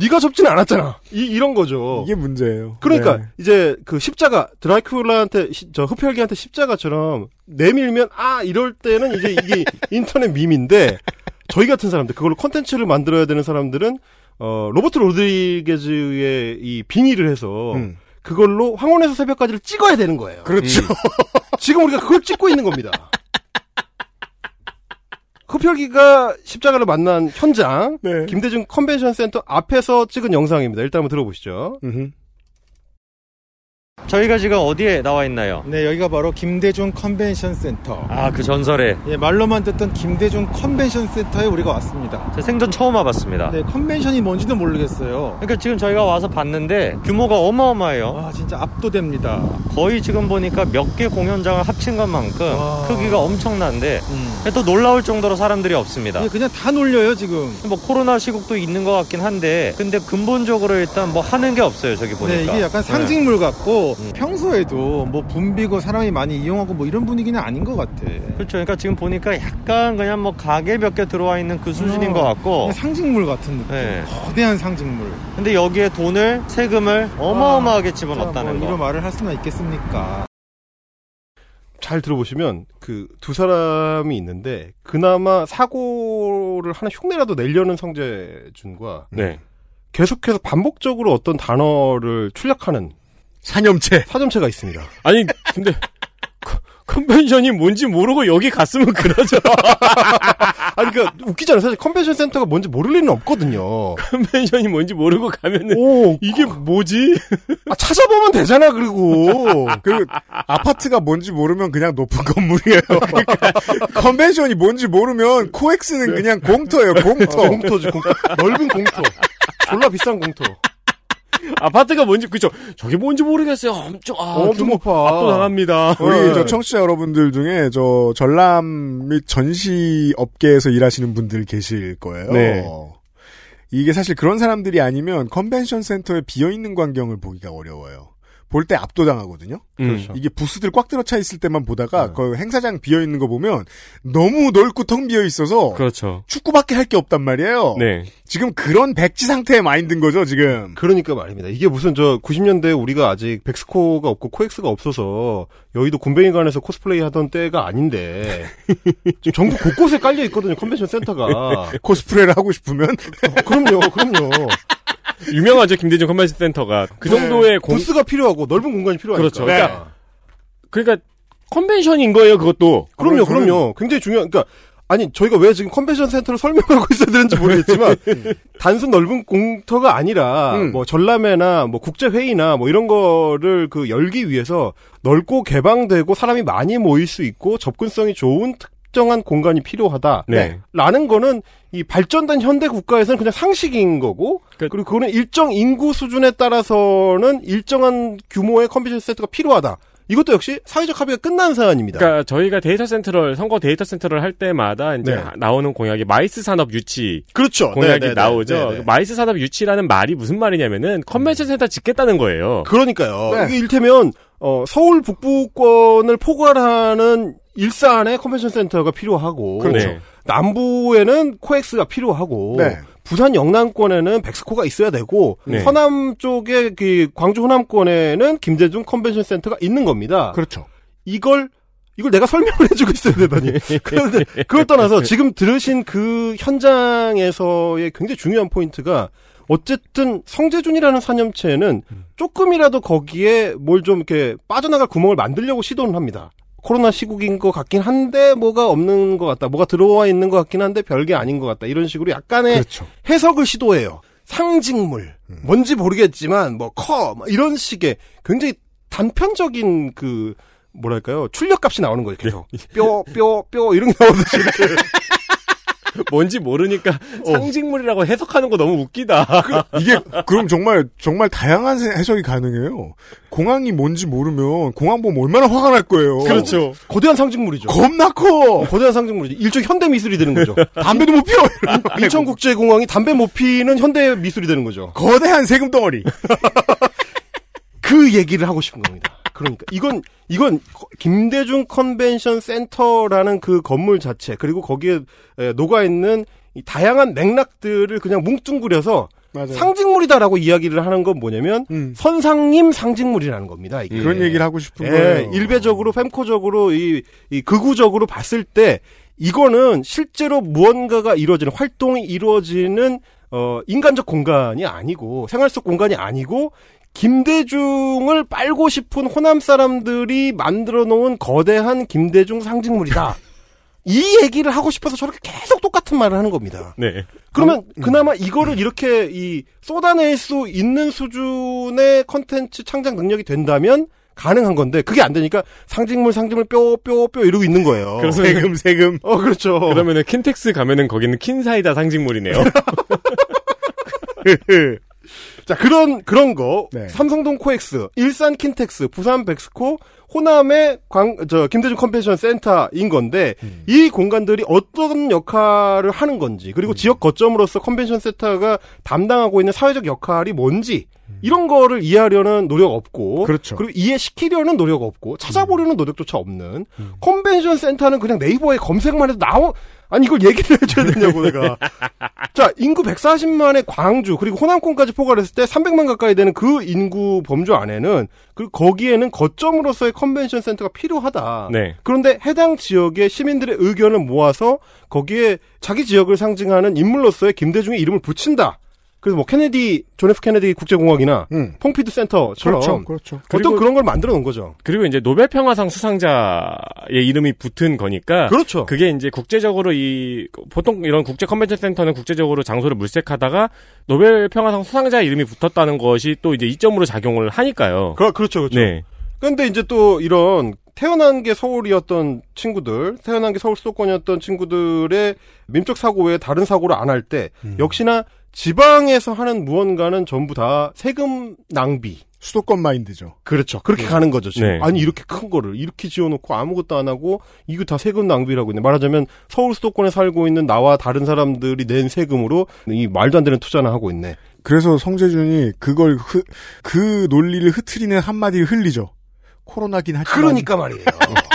네가 접지는 않았잖아. 이, 이런 거죠. 이게 문제예요. 그러니까 네. 이제 그 십자가 드라큘라한테 시- 저 흡혈귀한테 십자가처럼 내밀면 아 이럴 때는 이제 이게 인터넷 밈인데 저희 같은 사람들 그걸로 컨텐츠를 만들어야 되는 사람들은 어 로버트 로드리게즈의 이 빙의를 해서 음. 그걸로 황혼에서 새벽까지를 찍어야 되는 거예요. 그렇죠. 지금 우리가 그걸 찍고 있는 겁니다. 흡혈귀가 십자가를 만난 현장 네. 김대중 컨벤션 센터 앞에서 찍은 영상입니다. 일단 한번 들어보시죠. 음흠. 저희가 지금 어디에 나와 있나요? 네, 여기가 바로 김대중 컨벤션 센터. 아, 그 전설의. 예, 말로만 듣던 김대중 컨벤션 센터에 우리가 왔습니다. 제 생전 처음 와봤습니다. 네, 컨벤션이 뭔지도 모르겠어요. 그러니까 지금 저희가 와서 봤는데 규모가 어마어마해요. 와, 진짜 압도됩니다. 거의 지금 보니까 몇 개 공연장을 합친 것만큼 와. 크기가 엄청난데 음. 또 놀라울 정도로 사람들이 없습니다. 예, 그냥 다 놀려요, 지금. 뭐 코로나 시국도 있는 것 같긴 한데 근데 근본적으로 일단 뭐 하는 게 없어요 저기 보니까. 네, 이게 약간 상징물 같고 음. 평소에도 뭐 붐비고 사람이 많이 이용하고 뭐 이런 분위기는 아닌 것 같아. 그렇죠. 그러니까 지금 보니까 약간 그냥 뭐 가게 몇 개 들어와 있는 그 수준인 어, 것 같고. 상징물 같은 느낌. 네. 거대한 상징물. 근데 여기에 돈을 세금을 어마어마하게 집어넣었다는 뭐 거. 이런 말을 할 수나 있겠습니까? 잘 들어보시면 그 두 사람이 있는데 그나마 사고를 하나 흉내라도 내려는 성재준과 네. 계속해서 반복적으로 어떤 단어를 출력하는 사념체. 사념체가 있습니다. 아니 근데 컨- 컨벤션이 뭔지 모르고 여기 갔으면 그러죠. 아니 그러니까 웃기잖아요. 사실 컨벤션 센터가 뭔지 모를 리는 없거든요. 컨벤션이 뭔지 모르고 가면은 오, 이게 뭐지? 아, 찾아보면 되잖아. 그리고 그 아파트가 뭔지 모르면 그냥 높은 건물이에요. 그러니까 컨벤션이 뭔지 모르면 코엑스는 그냥 공터예요. 공터. 어, 공터지 공터. 넓은 공터. 졸라 비싼 공터. 아파트가 뭔지 그죠? 저게 뭔지 모르겠어요. 엄청 아, 엄청 높아. 압도당합니다. 우리 네. 저 청취자 여러분들 중에 저 전람 및 전시 업계에서 일하시는 분들 계실 거예요. 네. 이게 사실 그런 사람들이 아니면 컨벤션 센터에 비어 있는 광경을 보기가 어려워요. 볼 때 압도당하거든요. 그렇죠. 이게 부스들 꽉 들어차 있을 때만 보다가 네. 그 행사장 비어 있는 거 보면 너무 넓고 텅 비어 있어서 그렇죠. 축구밖에 할 게 없단 말이에요. 네. 지금 그런 백지 상태의 마인드인 거죠, 지금. 그러니까 말입니다. 이게 무슨 저 90년대 우리가 아직 벡스코가 없고 코엑스가 없어서 여의도 굼벵이관에서 코스플레이 하던 때가 아닌데 지금 전국 곳곳에 깔려 있거든요. 컨벤션 센터가. 코스프레를 하고 싶으면 어, 그럼요, 그럼요. 유명하죠 김대중 컨벤션 센터가 그 정도의 공 부스가 필요하고 넓은 공간이 필요하니까. 그렇죠. 그러니까 그러니까 컨벤션인 거예요 그것도. 그럼요, 아, 그럼 그럼요. 굉장히 중요한, 그러니까, 아니, 저희가 왜 지금 컨벤션 센터를 설명하고 있어야 되는지 모르겠지만, 단순 넓은 공터가 아니라, 음. 뭐, 전람회나, 뭐, 국제 회의나, 뭐, 이런 거를 그, 열기 위해서, 넓고 개방되고, 사람이 많이 모일 수 있고, 접근성이 좋은 특정한 공간이 필요하다. 네. 라는 거는, 이 발전된 현대 국가에서는 그냥 상식인 거고, 그- 그리고 그거는 일정 인구 수준에 따라서는 일정한 규모의 컨벤션 센터가 필요하다. 이것도 역시 사회적 합의가 끝난 사안입니다. 그러니까 저희가 데이터 센터를 선거 데이터 센터를 할 때마다 이제 네. 나오는 공약이 마이스 산업 유치 그렇죠. 공약이 네, 네, 나오죠. 네, 네. 마이스 산업 유치라는 말이 무슨 말이냐면은 컨벤션 센터 짓겠다는 거예요. 그러니까요. 네. 이게 일테면 어, 서울 북부권을 포괄하는 일산에 컨벤션 센터가 필요하고 그렇죠. 네. 남부에는 코엑스가 필요하고 네. 부산 영남권에는 벡스코가 있어야 되고 네. 서남 쪽에 그 광주 호남권에는 김대중 컨벤션 센터가 있는 겁니다. 그렇죠. 이걸 이걸 내가 설명을 해주고 있어야 되다니. 그런데 그걸 떠나서 지금 들으신 그 현장에서의 굉장히 중요한 포인트가 어쨌든 성재준이라는 사념체는 조금이라도 거기에 뭘 좀 이렇게 빠져나갈 구멍을 만들려고 시도를 합니다. 코로나 시국인 것 같긴 한데 뭐가 없는 것 같다. 뭐가 들어와 있는 것 같긴 한데 별게 아닌 것 같다. 이런 식으로 약간의 그렇죠. 해석을 시도해요. 상징물, 뭔지 모르겠지만 뭐 커, 뭐 이런 식의 굉장히 단편적인 그 뭐랄까요 출력값이 나오는 거예요. 계속 뼈, 뼈, 뼈 이런 게 나오듯이. 뭔지 모르니까 상징물이라고 해석하는 거 너무 웃기다. 이게 그럼 정말 정말 다양한 세- 해석이 가능해요. 공항이 뭔지 모르면 공항 보면 얼마나 화가 날 거예요. 그렇죠. 거대한 상징물이죠. 겁나 커. 거대한 상징물이죠. 일종 현대 미술이 되는 거죠. 담배도 못 피워. 인천 국제 공항이 담배 못 피는 현대 미술이 되는 거죠. 거대한 세금 덩어리. 그 얘기를 하고 싶은 겁니다. 그러니까 이건 이건 김대중 컨벤션 센터라는 그 건물 자체 그리고 거기에 에, 녹아 있는 이 다양한 맥락들을 그냥 뭉뚱그려서 맞아요. 상징물이다라고 이야기를 하는 건 뭐냐면 음. 선상님 상징물이라는 겁니다. 이게. 그런 얘기를 하고 싶은 예, 거예요. 일배적으로 fem코적으로 이, 이 극우적으로 봤을 때 이거는 실제로 무언가가 이루어지는 활동이 이루어지는 어 인간적 공간이 아니고 생활 속 공간이 아니고 김대중을 빨고 싶은 호남 사람들이 만들어 놓은 거대한 김대중 상징물이다. 이 얘기를 하고 싶어서 저렇게 계속 똑같은 말을 하는 겁니다. 네. 그러면 그나마 이거를 이렇게 이 쏟아낼 수 있는 수준의 컨텐츠 창작 능력이 된다면 가능한 건데 그게 안 되니까 상징물 상징물 뼈 뼈 뼈 이러고 있는 거예요. 그래서 세금 세금. 어 그렇죠. 그러면은 킨텍스 가면은 거기는 킨사이다 상징물이네요. 자 그런 그런 거 네. 삼성동 코엑스, 일산 킨텍스, 부산 벡스코, 호남의 광 저 김대중 컨벤션 센터인 건데 음. 이 공간들이 어떤 역할을 하는 건지 그리고 지역 거점으로서 컨벤션 센터가 담당하고 있는 사회적 역할이 뭔지 이런 거를 이해하려는 노력 없고 음. 그렇죠. 그리고 이해시키려는 노력 없고 찾아보려는 노력조차 없는 컨벤션 센터는 그냥 네이버에 검색만 해도 나오 아니 이걸 얘기를 해줘야 되냐고 내가 자 인구 140만의 광주 그리고 호남권까지 포괄 했을 때 300만 가까이 되는 그 인구 범주 안에는 그 거기에는 거점으로서의 컨벤션 센터가 필요하다. 네. 그런데 해당 지역의 시민들의 의견을 모아서 거기에 자기 지역을 상징하는 인물로서의 김대중의 이름을 붙인다. 그래서 뭐 케네디 존 F 케네디 국제공항이나 음. 퐁피두 센터처럼 그렇죠. 그렇죠. 어떤 그런 걸 만들어 놓은 거죠. 그리고 이제 노벨 평화상 수상자의 이름이 붙은 거니까 그렇죠. 그게 이제 국제적으로 이 보통 이런 국제 컨벤션 센터는 국제적으로 장소를 물색하다가 노벨 평화상 수상자 이름이 붙었다는 것이 또 이제 이점으로 작용을 하니까요. 그, 그렇죠, 그렇죠. 네. 근데 이제 또 이런 태어난 게 서울이었던 친구들, 태어난 게 서울 수도권이었던 친구들의 민족 사고 외에 다른 사고를 안 할 때 음. 역시나 지방에서 하는 무언가는 전부 다 세금 낭비. 수도권 마인드죠. 그렇죠. 그렇게 가는 거죠, 지금. 네. 아니, 이렇게 큰 거를 이렇게 지어놓고 아무것도 안 하고 이거 다 세금 낭비라고 있네. 말하자면 서울 수도권에 살고 있는 나와 다른 사람들이 낸 세금으로 이 말도 안 되는 투자나 하고 있네. 그래서 성재준이 그걸 흐, 그 논리를 흐트리는 한마디를 흘리죠. 코로나긴 하지만. 그러니까 말이에요.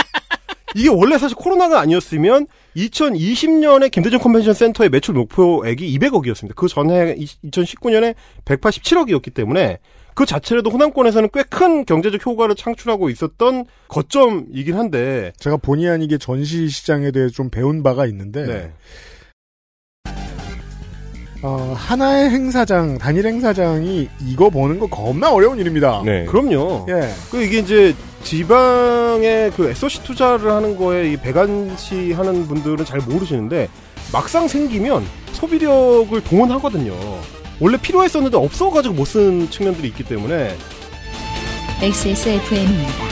이게 원래 사실 코로나가 아니었으면 2020년에 김대중 컨벤션 센터의 매출 목표액이 200억이었습니다. 그 전해 2019년에 187억이었기 때문에 그 자체로도 호남권에서는 꽤 큰 경제적 효과를 창출하고 있었던 거점이긴 한데 제가 본의 아니게 전시 시장에 대해 좀 배운 바가 있는데 네. 어, 하나의 행사장, 단일 행사장이 이거 보는 거 겁나 어려운 일입니다. 네. 그럼요. 예. 그 이게 이제 지방에 그 SOC 투자를 하는 거에 이 배관시 하는 분들은 잘 모르시는데 막상 생기면 소비력을 동원하거든요. 원래 필요했었는데 없어가지고 못쓴 측면들이 있기 때문에 XSFM입니다.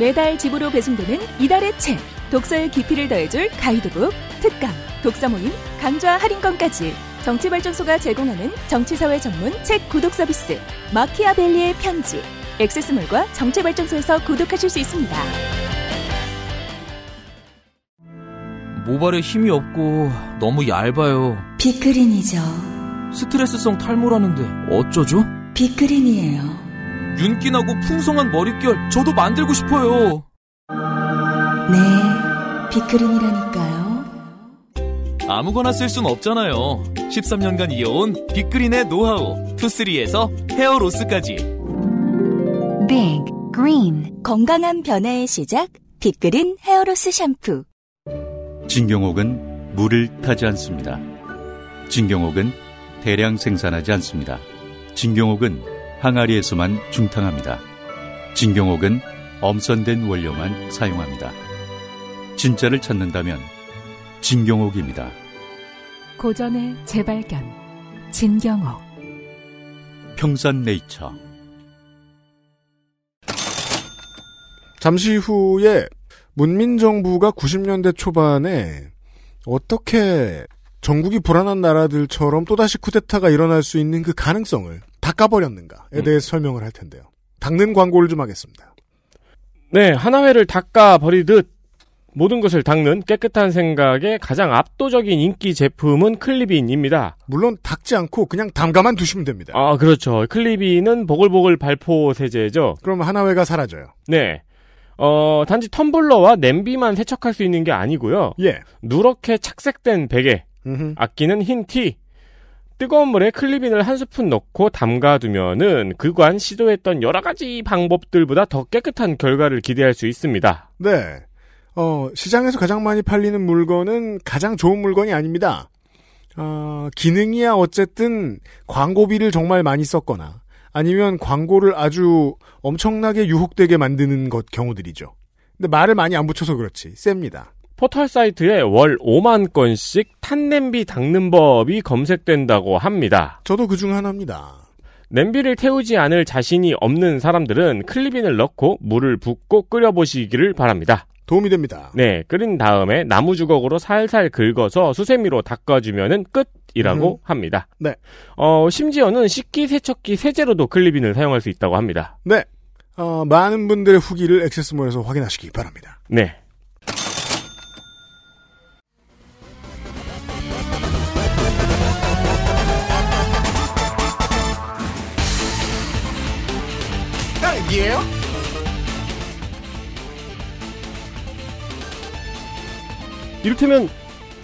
매달 집으로 배송되는 이달의 책. 독서의 깊이를 더해줄 가이드북, 특강, 독서 모임, 강좌 할인권까지 정치발전소가 제공하는 정치사회 전문 책 구독 서비스 마키아벨리의 편지 액세스몰과 정치발전소에서 구독하실 수 있습니다. 모발에 힘이 없고 너무 얇아요. 빅그린이죠. 스트레스성 탈모라는데 어쩌죠? 빅그린이에요. 윤기나고 풍성한 머릿결 저도 만들고 싶어요. 네, 빅그린이라니까요. 아무거나 쓸 순 없잖아요. 13년간 이어온 빅그린의 노하우 투쓰리에서 헤어로스까지. Big Green 건강한 변화의 시작 빅그린 헤어로스 샴푸. 진경옥은 물을 타지 않습니다. 진경옥은 대량 생산하지 않습니다. 진경옥은 항아리에서만 중탕합니다. 진경옥은 엄선된 원료만 사용합니다. 진짜를 찾는다면 진경옥입니다. 고전의 재발견 진경옥 평산네이처 잠시 후에 문민정부가 90년대 초반에 어떻게 전국이 불안한 나라들처럼 또다시 쿠데타가 일어날 수 있는 그 가능성을 닦아버렸는가에 대해서 설명을 할 텐데요. 닦는 광고를 좀 하겠습니다. 네, 하나회를 닦아 버리듯 모든 것을 닦는 깨끗한 생각의 가장 압도적인 인기 제품은 클리빈입니다. 물론 닦지 않고 그냥 담가만 두시면 됩니다. 아, 그렇죠. 클리빈은 보글보글 발포 세제죠. 그럼 하나회가 사라져요. 네. 어, 단지 텀블러와 냄비만 세척할 수 있는 게 아니고요. 예. 누렇게 착색된 베개, 음흠. 아끼는 흰 티, 뜨거운 물에 클리빈을 한 스푼 넣고 담가두면은 그간 시도했던 여러 가지 방법들보다 더 깨끗한 결과를 기대할 수 있습니다. 네. 어, 시장에서 가장 많이 팔리는 물건은 가장 좋은 물건이 아닙니다. 어, 기능이야 어쨌든 광고비를 정말 많이 썼거나 아니면 광고를 아주 엄청나게 유혹되게 만드는 것 경우들이죠. 근데 말을 많이 안 붙여서 그렇지 셉니다. 포털 사이트에 월 5만 건씩 탄냄비 닦는 법이 검색된다고 합니다. 저도 그 중 하나입니다. 냄비를 태우지 않을 자신이 없는 사람들은 클리빈을 넣고 물을 붓고 끓여보시기를 바랍니다. 도움이 됩니다. 네, 끓인 다음에 나무 주걱으로 살살 긁어서 수세미로 닦아주면은 끝이라고 음. 합니다. 네. 어, 심지어는 식기 세척기 세제로도 클리빈을 사용할 수 있다고 합니다. 네. 어, 많은 분들의 후기를 액세스몰에서 확인하시기 바랍니다. 네. 딸기예요? 이를테면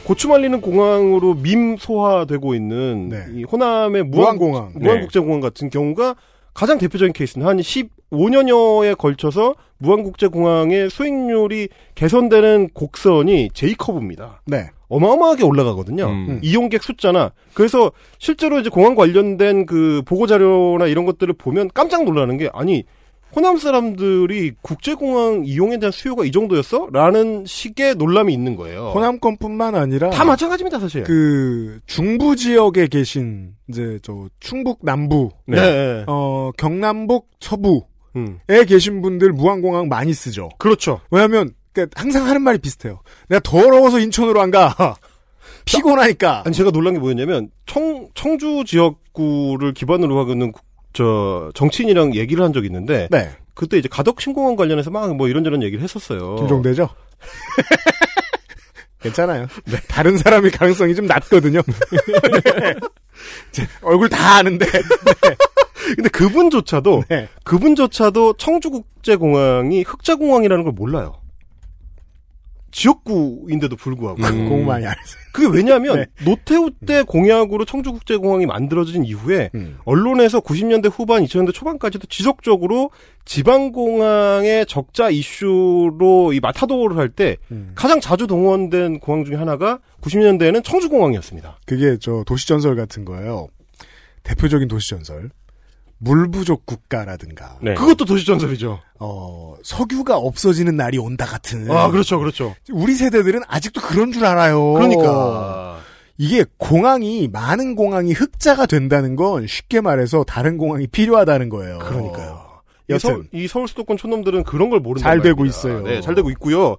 고추 말리는 공항으로 밈 소화되고 있는 이 호남의 무안, 무안공항. 무안국제공항 같은 경우가 가장 대표적인 케이스는 한 15년여에 걸쳐서 무안국제공항의 수익률이 개선되는 곡선이 제이커브입니다. 네. 어마어마하게 올라가거든요. 음. 이용객 숫자나 그래서 실제로 이제 공항 관련된 그 보고 자료나 이런 것들을 보면 깜짝 놀라는 게 아니 호남 사람들이 국제공항 이용에 대한 수요가 이 정도였어? 라는 식의 놀람이 있는 거예요. 호남권뿐만 아니라 다 마찬가지입니다, 사실. 그 중부 지역에 계신 이제 저 충북 남부, 네. 네. 어 경남북 서부에 음. 계신 분들 무안공항 많이 쓰죠. 그렇죠. 왜냐하면 그러니까 항상 하는 말이 비슷해요. 내가 더러워서 인천으로 안 가. 피곤하니까. 아니 제가 놀란 게 뭐였냐면 청 청주 지역구를 기반으로 하고는 국- 저 정치인이랑 얘기를 한 적이 있는데 네. 그때 이제 가덕 신공항 관련해서 막 뭐 이런저런 얘기를 했었어요. 김종대죠. 괜찮아요. 다른 사람일 가능성이 좀 낮거든요. 네. 제 얼굴 다 아는데. 근데 그분조차도 네. 그분조차도 청주국제공항이 흑자공항이라는 걸 몰라요. 지역구인데도 불구하고. 음. 많이 안 했어요. 그게 왜냐하면 네. 노태우 때 공약으로 청주국제공항이 만들어진 이후에 음. 언론에서 90년대 후반, 2000년대 초반까지도 지속적으로 지방공항의 적자 이슈로 이 마타도를 할때 음. 가장 자주 동원된 공항 중에 하나가 90년대에는 청주공항이었습니다. 그게 저 도시전설 같은 거예요. 대표적인 도시전설. 물 부족 국가라든가. 네. 그것도 도시 전설이죠. 어, 석유가 없어지는 날이 온다 같은. 아, 그렇죠, 그렇죠. 우리 세대들은 아직도 그런 줄 알아요. 그러니까. 이게 공항이 많은 공항이 흑자가 된다는 건 쉽게 말해서 다른 공항이 필요하다는 거예요. 그러니까요. 이, 여튼 서울, 이 서울 수도권 촌놈들은 그런 걸 모른다. 잘 되고 있어요. 네, 잘 되고 있고요.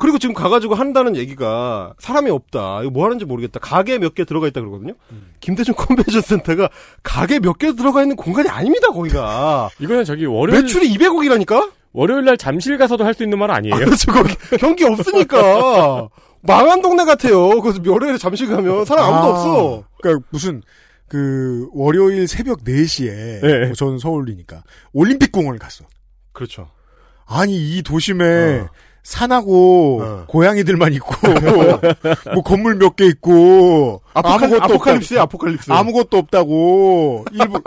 그리고 지금 가가지고 한다는 얘기가 사람이 없다. 이거 뭐 하는지 모르겠다. 가게 몇 개 들어가 있다 그러거든요. 김대중 컨벤션 센터가 가게 몇 개 들어가 있는 공간이 아닙니다. 거기가. 이거는 저기 월요일 매출이 200억이라니까? 월요일 날 잠실 가서도 할 수 있는 말 아니에요? 아, 그렇죠. 거기 경기 없으니까. 망한 동네 같아요. 그래서 월요일에 잠실 가면 사람 아무도 아, 없어. 그러니까 무슨 그 월요일 새벽 4시에 네. 뭐 저는 서울이니까 올림픽 공원을 갔어. 그렇죠. 아니 이 도심에 산하고 고양이들만 있고 뭐 건물 몇 개 있고 아포칼- 아무것도 아포칼립스야, 없다. 아포칼립스. 아무것도 없다고 일부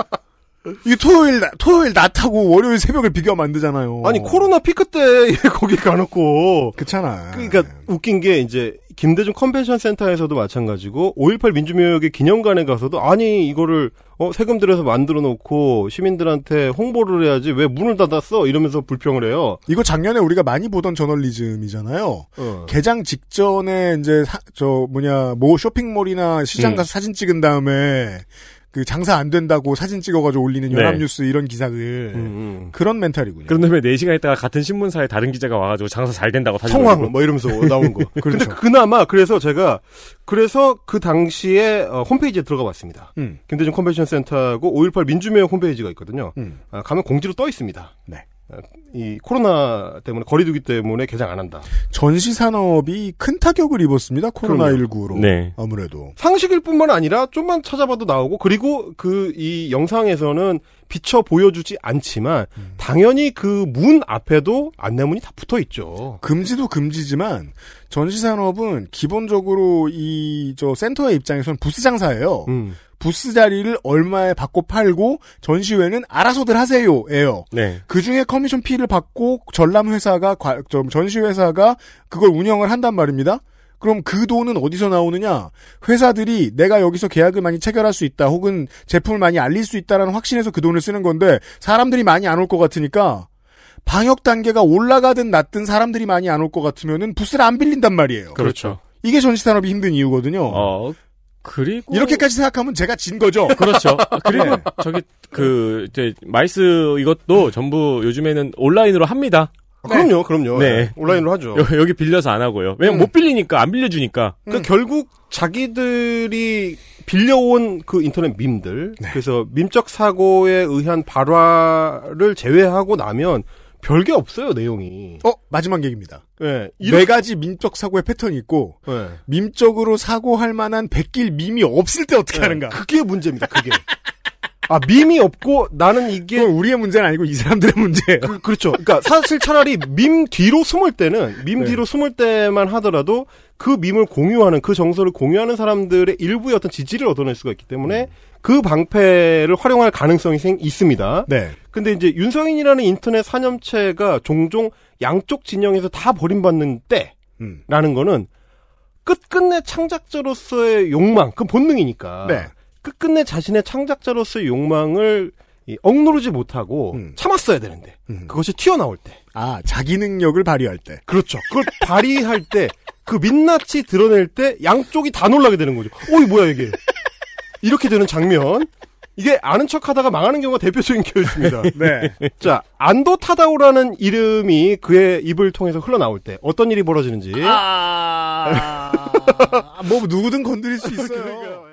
이게 토요일 나- 토요일 낮하고 월요일 새벽을 비교하면 안 되잖아요. 아니 코로나 피크 때 거기 가놓고 그렇잖아. 그러니까 웃긴 게 이제 김대중 컨벤션 센터에서도 마찬가지고 5.18 민주묘역의 기념관에 가서도 아니 이거를 어, 세금 들여서 만들어 놓고 시민들한테 홍보를 해야지 왜 문을 닫았어 이러면서 불평을 해요. 이거 작년에 우리가 많이 보던 저널리즘이잖아요. 어. 개장 직전에 이제 사- 저 뭐냐 모 쇼핑몰이나 시장 음. 가서 사진 찍은 다음에 그 장사 안 된다고 사진 찍어가지고 올리는 네. 연합뉴스 이런 기사들 음, 그런 멘탈이군요. 그런 다음에 4 시간 있다가 같은 신문사에 다른 기자가 와가지고 장사 잘 된다고 사진 성황. 뭐 이러면서 나온 거. 근데 그렇죠. 그나마 그래서 제가 그래서 그 당시에 어, 홈페이지에 들어가 봤습니다. 음. 김대중 컨벤션 센터하고 5.18 민주묘역 홈페이지가 있거든요. 음. 아, 가면 공지로 떠 있습니다. 네. 아, 이 코로나 때문에 거리두기 때문에 개장 안 한다. 전시 산업이 큰 타격을 입었습니다. 코로나 19로. 네. 아무래도. 상식일 뿐만 아니라 좀만 찾아봐도 나오고 그리고 그 이 영상에서는 비춰 보여주지 않지만 음. 당연히 그 문 앞에도 안내문이 다 붙어 있죠. 금지도 금지지만 전시 산업은 기본적으로 이 저 센터의 입장에서는 부스 장사예요. 음. 부스 자리를 얼마에 받고 팔고 전시회는 알아서들 하세요예요. 네. 그 중에 커미션 피를 받고 전람 회사가 전시 회사가 그걸 운영을 한단 말입니다. 그럼 그 돈은 어디서 나오느냐? 회사들이 내가 여기서 계약을 많이 체결할 수 있다, 혹은 제품을 많이 알릴 수 있다라는 확신에서 그 돈을 쓰는 건데 사람들이 많이 안 올 것 같으니까 방역 단계가 올라가든 낮든 사람들이 많이 안 올 것 같으면은 부스를 안 빌린단 말이에요. 그렇죠. 이게 전시 산업이 힘든 이유거든요. 어, 그리고. 이렇게까지 생각하면 제가 진 거죠. 그렇죠. 그리고 네. 저기, 그, 이제, 마이스 이것도 전부 요즘에는 온라인으로 합니다. 아, 그럼요, 그럼요. 네. 예, 온라인으로 하죠. 여, 여기 빌려서 안 하고요. 왜냐면 못 빌리니까, 안 빌려주니까. 그러니까 결국 자기들이 빌려온 그 인터넷 밈들, 그래서 밈적 사고에 의한 발화를 제외하고 나면 별게 없어요 내용이. 어 마지막 얘기입니다. 예, 네 가지 민적 사고의 패턴이 있고 예. 밈적으로 사고할 만한 백길 밈이 없을 때 어떻게 예, 하는가? 그게 문제입니다. 그게. 아 밈이 없고 나는 이게 우리의 문제는 아니고 이 사람들의 문제예요. 그, 그렇죠. 그러니까 사실 차라리 밈 뒤로 숨을 때는 밈 네. 뒤로 숨을 때만 하더라도 그 밈을 공유하는 그 정서를 공유하는 사람들의 일부의 어떤 지지를 얻어낼 수가 있기 때문에 그 방패를 활용할 가능성이 생, 있습니다. 네. 근데 이제 윤서인이라는 인터넷 사념체가 종종 양쪽 진영에서 다 버림받는 때라는 음. 거는 끝끝내 창작자로서의 욕망, 그 본능이니까. 네. 끝끝내 자신의 창작자로서의 욕망을 이, 억누르지 못하고 참았어야 되는데 그것이 튀어나올 때. 아 자기 능력을 발휘할 때. 그렇죠. 그걸 발휘할 때 그 민낯이 드러낼 때 양쪽이 다 놀라게 되는 거죠. 어이 뭐야 이게. 이렇게 되는 장면. 이게 아는 척하다가 망하는 경우가 대표적인 케이스입니다. 네. 자 안도 타다오라는 이름이 그의 입을 통해서 흘러나올 때 어떤 일이 벌어지는지. 뭐 누구든 건드릴 수 있어요.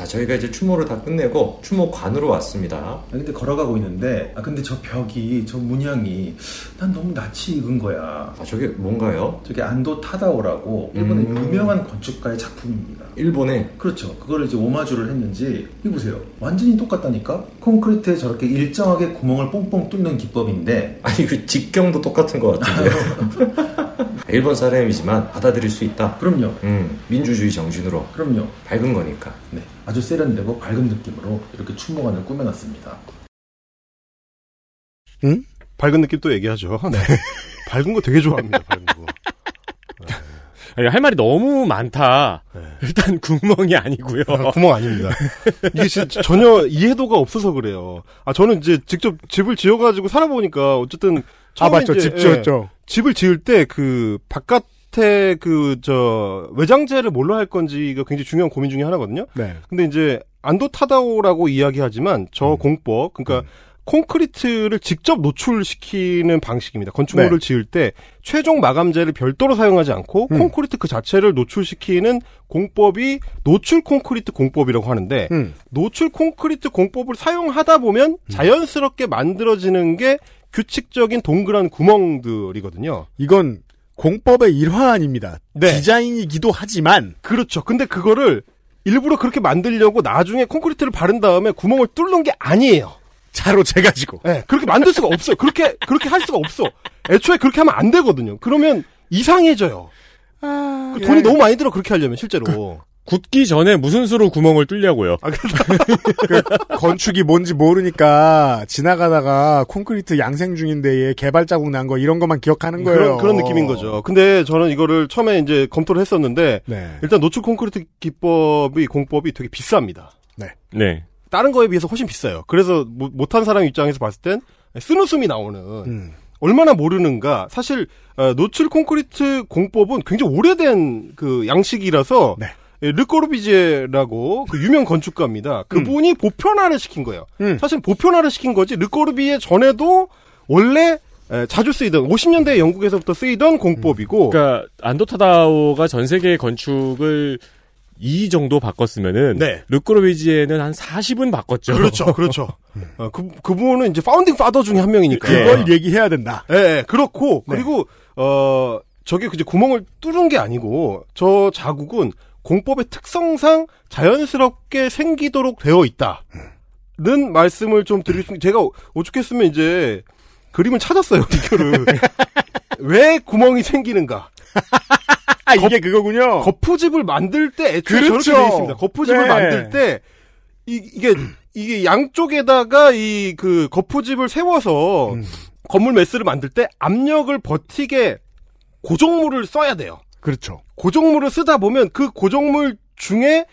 자, 저희가 이제 추모를 다 끝내고 추모관으로 왔습니다. 아, 근데 걸어가고 있는데 아 근데 저 벽이 저 문양이 난 너무 낯이 익은 거야. 아, 저게 뭔가요? 저게 안도 타다오라고 일본의 음. 유명한 건축가의 작품입니다. 일본에 그렇죠. 그거를 이제 오마주를 했는지 이거 보세요. 완전히 똑같다니까. 콘크리트에 저렇게 일정하게 구멍을 뽕뽕 뚫는 기법인데 아니 그 직경도 똑같은 것 같은데요. 일본 사람이지만 받아들일 수 있다. 그럼요. 음, 민주주의 정신으로 그럼요. 밝은 거니까. 네. 아주 세련되고 밝은 느낌으로 이렇게 추모관을 꾸며놨습니다. 응? 밝은 느낌 또 얘기하죠. 네. 밝은 거 되게 좋아합니다. 밝은 거. 아니, 할 말이 너무 많다. 일단 구멍이 아니고요. 아, 구멍 아닙니다. 이게 진짜 전혀 이해도가 없어서 그래요. 아 저는 이제 직접 집을 지어가지고 살아보니까 어쨌든 아 맞죠. 이제, 집 예, 지었죠. 집을 지을 때 그 바깥에 그 저 외장재를 뭘로 할 건지가 굉장히 중요한 고민 중에 하나거든요. 네. 근데 이제 안도 타다오라고 이야기하지만 저 음. 공법 그러니까 콘크리트를 직접 노출시키는 방식입니다. 건축물을 네. 지을 때 최종 마감재를 별도로 사용하지 않고 음. 콘크리트 그 자체를 노출시키는 공법이 노출 콘크리트 공법이라고 하는데 음. 노출 콘크리트 공법을 사용하다 보면 자연스럽게 만들어지는 게 규칙적인 동그란 구멍들이거든요. 이건 공법의 일환입니다. 네. 디자인이기도 하지만 그렇죠. 근데 그거를 일부러 그렇게 만들려고 나중에 콘크리트를 바른 다음에 구멍을 뚫는 게 아니에요. 자로 재가지고. 네, 그렇게 만들 수가 없어요. 그렇게 그렇게 할 수가 없어. 애초에 그렇게 하면 안 되거든요. 그러면 이상해져요. 그 예. 돈이 너무 많이 들어 그렇게 하려면 실제로. 굳기 전에 무슨 수로 구멍을 뚫냐고요. 그 건축이 뭔지 모르니까 지나가다가 콘크리트 양생 중인데에 개발 자국 난 거 이런 것만 기억하는 거예요. 그런 그런 느낌인 거죠. 근데 저는 이거를 처음에 이제 검토를 했었는데 네. 일단 노출 콘크리트 기법이 공법이 되게 비쌉니다. 네. 네. 다른 거에 비해서 훨씬 비싸요. 그래서 못- 못한 사람 입장에서 봤을 땐 쓴 웃음이 나오는 음. 얼마나 모르는가. 사실 어, 노출 콘크리트 공법은 굉장히 오래된 그 양식이라서 네. 예, 르꼬르뷔지에라고 그 유명 건축가입니다. 그분이 보편화를 시킨 거예요. 음. 사실 보편화를 시킨 거지 르꼬르뷔지에 전에도 원래 에, 자주 쓰이던 50년대 영국에서부터 쓰이던 공법이고 그러니까 안도 타다오가 전 세계 건축을 이 정도 바꿨으면은 네. 르꼬르뷔지에는 한 40은 바꿨죠. 그렇죠, 그렇죠. 어, 그 그분은 이제 founding father 중에 한 명이니까. 그걸 얘기해야 된다. 예, 예, 그렇고 네. 그리고 어 저게 그제 구멍을 뚫은 게 아니고 저 자국은 공법의 특성상 자연스럽게 생기도록 되어 있다 는 말씀을 좀 드리겠습니다. 제가 오죽했으면 이제 그림을 찾았어요 이거를 왜 구멍이 생기는가? 아 이게 그거군요. 거푸집을 만들 때 애초에 그렇죠. 저렇게 돼 있습니다. 거푸집을 네. 만들 때 이, 이게 이게 양쪽에다가 이 그 거푸집을 세워서 음. 건물 매스를 만들 때 압력을 버티게 고정물을 써야 돼요. 그렇죠. 고정물을 쓰다 보면 그 고정물 중에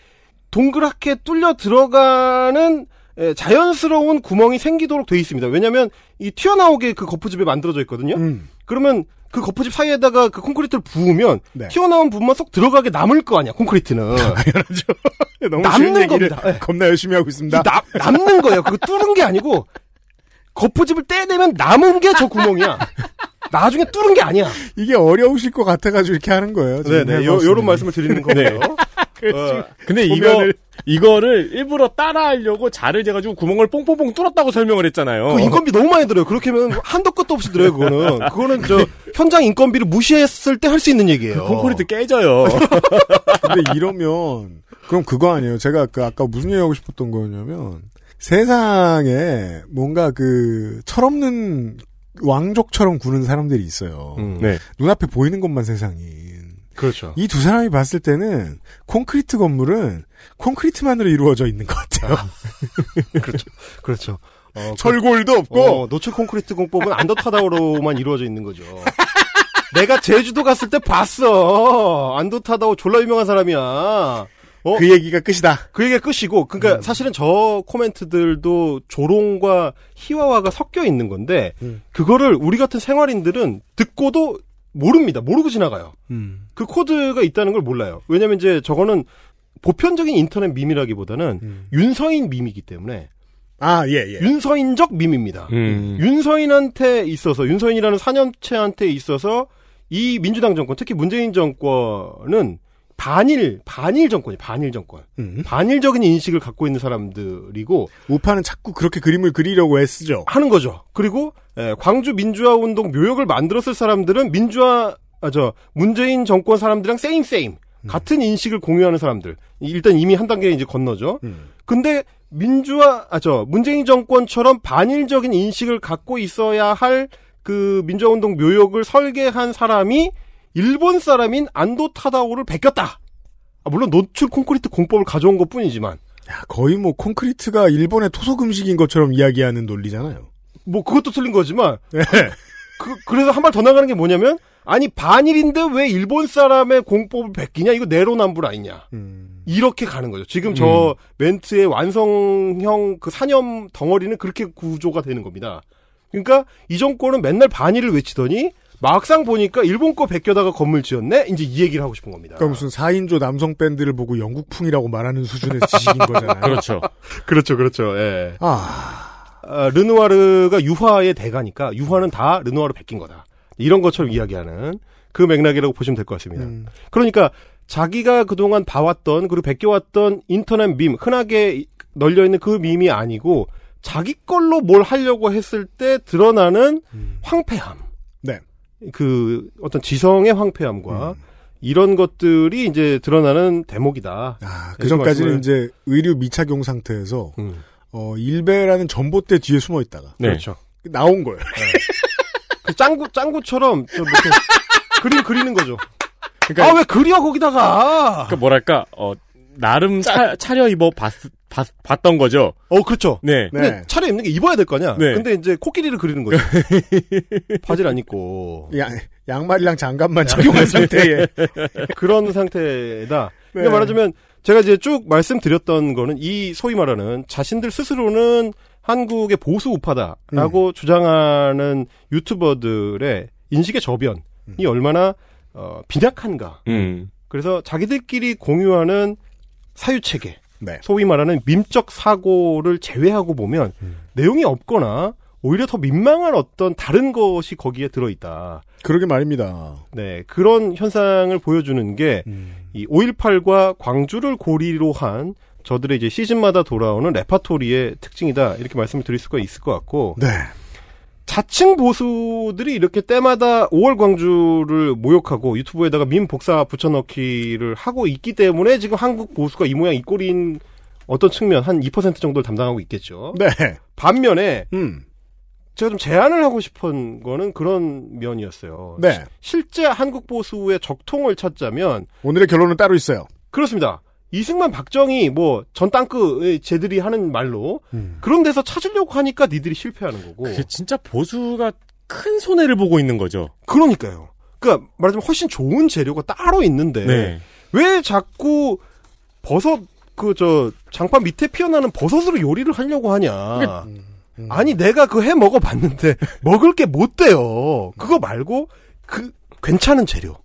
동그랗게 뚫려 들어가는 에, 자연스러운 구멍이 생기도록 돼 있습니다. 왜냐하면 이 튀어나오게 그 거푸집에 만들어져 있거든요. 음. 그러면 그 거푸집 사이에다가 그 콘크리트를 부으면 네. 튀어나온 부분만 쏙 들어가게 남을 거 아니야 콘크리트는 너무 남는 겁니다. 예. 겁나 열심히 하고 있습니다. 이 남, 남는 거예요. 그거 뚫은 게 아니고 거푸집을 떼내면 남은 게 저 구멍이야. 나중에 뚫은 게 아니야. 이게 어려우실 것 같아가지고 이렇게 하는 거예요. 네네. 요, 해봤습니다. 요런 말씀을 드리는 거고요. 어, 근데 이거 이거를 일부러 따라하려고 자를 재가지고 구멍을 뽕뽕뽕 뚫었다고 설명을 했잖아요. 그 인건비 너무 많이 들어요. 그렇게 하면 한도 끝도 없이 들어요, 그거는. 그거는 저 현장 인건비를 무시했을 때 할 수 있는 얘기예요. 그 콘크리트 깨져요. 근데 이러면 그럼 그거 아니에요. 제가 그 아까 무슨 얘기하고 싶었던 거였냐면 세상에 뭔가 그 철없는 왕족처럼 구는 사람들이 있어요. 음. 네. 눈앞에 보이는 것만 세상인. 그렇죠. 이 두 사람이 봤을 때는 콘크리트 건물은 콘크리트만으로 이루어져 있는 것 같아요. 그렇죠. 어, 철골도 없고 어, 노출 콘크리트 공법은 안도타다오로만 이루어져 있는 거죠. 내가 제주도 갔을 때 봤어. 안도타다오 졸라 유명한 사람이야. 어? 그 얘기가 끝이다. 그 얘기가 끝이고, 그러니까 사실은 저 코멘트들도 조롱과 희화화가 섞여 있는 건데, 음. 그거를 우리 같은 생활인들은 듣고도 모릅니다. 모르고 지나가요. 음. 그 코드가 있다는 걸 몰라요. 왜냐면 이제 저거는 보편적인 인터넷 밈이라기보다는 음. 윤서인 밈이기 때문에 아, 예, 예. 윤서인적 밈입니다. 음. 윤서인한테 있어서 윤서인이라는 사념체한테 있어서 이 민주당 정권 특히 문재인 정권은 반일 반일 정권이 반일 정권 음. 반일적인 인식을 갖고 있는 사람들이고 우파는 자꾸 그렇게 그림을 그리려고 애쓰죠. 하는 거죠. 그리고 예, 광주 민주화 운동 묘역을 만들었을 사람들은 민주화 아, 저 문재인 정권 사람들이랑 세임 세임 같은 인식을 공유하는 사람들 일단 이미 한 단계 이제 건너죠. 음. 근데 민주화 아 저 문재인 정권처럼 반일적인 인식을 갖고 있어야 할 그 민주화 운동 묘역을 설계한 사람이 일본 사람인 안도 타다오를 베꼈다. 아, 물론 노출 콘크리트 공법을 가져온 것 뿐이지만 야, 거의 뭐 콘크리트가 일본의 토속 음식인 것처럼 이야기하는 논리잖아요. 뭐 그것도 틀린 거지만 네. 그, 그래서 한 발 더 나가는 게 뭐냐면 아니 반일인데 왜 일본 사람의 공법을 베끼냐 이거 내로남불 아니냐 음. 이렇게 가는 거죠. 지금 저 멘트의 완성형 그 사념 덩어리는 그렇게 구조가 되는 겁니다. 그러니까 이 정권은 맨날 반일을 외치더니 막상 보니까 일본 거 베껴다가 건물 지었네 이제 이 얘기를 하고 싶은 겁니다. 그러니까 무슨 4인조 남성 밴드를 보고 영국풍이라고 말하는 수준의 지식인 거잖아요. 그렇죠. 그렇죠, 그렇죠. 예. 아, 아, 르누아르가 유화의 대가니까 유화는 다 르누아르 베낀 거다. 이런 것처럼 이야기하는 그 맥락이라고 보시면 될 것 같습니다. 음. 그러니까 자기가 그동안 봐왔던 그리고 베껴왔던 인터넷 밈 흔하게 널려 있는 그 밈이 아니고 자기 걸로 뭘 하려고 했을 때 드러나는 황폐함. 네. 그 어떤 지성의 황폐함과 이런 것들이 이제 드러나는 대목이다. 아, 그 전까지는 이제 의류 미착용 상태에서 어, 일베라는 전봇대 뒤에 숨어 있다가 네. 그렇죠. 나온 거예요. 그 짱구 짱구처럼 그림 그리는 거죠. 그러니까- 아 왜 그려 거기다가? 그러니까 뭐랄까 어 나름 차, 차려 입어 봤, 봤, 봤던 거죠. 어 그렇죠. 네. 근데 차려 입는 게 입어야 될거 아니야. 네. 근데 이제 코끼리를 그리는 거죠. 바지를 안 입고 양, 양말이랑 장갑만 착용한 상태에 그런 상태다. 네. 그러니까 말하자면 제가 이제 쭉 말씀드렸던 거는 이 소위 말하는 자신들 스스로는 한국의 보수 우파다라고 주장하는 유튜버들의 인식의 저변이 얼마나 어, 빈약한가. 음. 그래서 자기들끼리 공유하는 사유 체계, 네. 소위 말하는 민적 사고를 제외하고 보면 내용이 없거나 오히려 더 민망한 어떤 다른 것이 거기에 들어있다. 그러게 말입니다. 네, 그런 현상을 보여주는 게, 이 5.18과 광주를 고리로 한 저들의 이제 시즌마다 돌아오는 레파토리의 특징이다. 이렇게 말씀을 드릴 수가 있을 것 같고. 네. 자칭 보수들이 이렇게 때마다 5월 광주를 모욕하고 유튜브에다가 민 복사 붙여넣기를 하고 있기 때문에 지금 한국 보수가 이 모양 이 꼴인 어떤 측면 한 2% 정도를 담당하고 있겠죠. 네. 반면에 음. 제가 좀 제안을 하고 싶은 거는 그런 면이었어요. 네. 시- 실제 한국 보수의 적통을 찾자면 오늘의 결론은 따로 있어요. 그렇습니다. 이승만 박정희 뭐 전 땅끝 쟤들이 하는 말로 그런 데서 찾으려고 하니까 니들이 실패하는 거고. 그게 진짜 보수가 큰 손해를 보고 있는 거죠. 그러니까요. 그러니까 말하자면 훨씬 좋은 재료가 따로 있는데 네. 왜 자꾸 버섯 그 저 장판 밑에 피어나는 버섯으로 요리를 하려고 하냐. 아니 내가 그 해 먹어봤는데 먹을 게 못 돼요. 그거 말고 그 괜찮은 재료.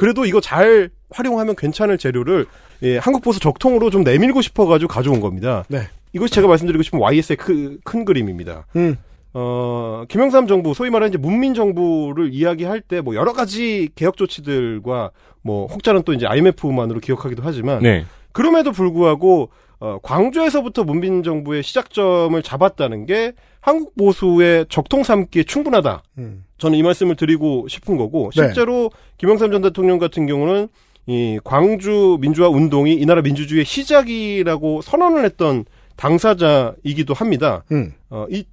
그래도 이거 잘 활용하면 괜찮을 재료를 예, 한국 보수 적통으로 좀 내밀고 싶어가지고 가져온 겁니다. 네. 이것이 제가 말씀드리고 싶은 YS의 크, 큰 그림입니다. 음. 어, 김영삼 정부, 소위 말하는 이제 문민 정부를 이야기할 때 뭐 여러 가지 개혁 조치들과 뭐 혹자는 또 이제 IMF만으로 기억하기도 하지만 네. 그럼에도 불구하고 어, 광주에서부터 문민 정부의 시작점을 잡았다는 게 한국 보수의 적통 삼기에 충분하다. 음. 저는 이 말씀을 드리고 싶은 거고 네. 실제로 김영삼 전 대통령 같은 경우는 이 광주 민주화 운동이 이 나라 민주주의의 시작이라고 선언을 했던 당사자이기도 합니다. 음. 어, 이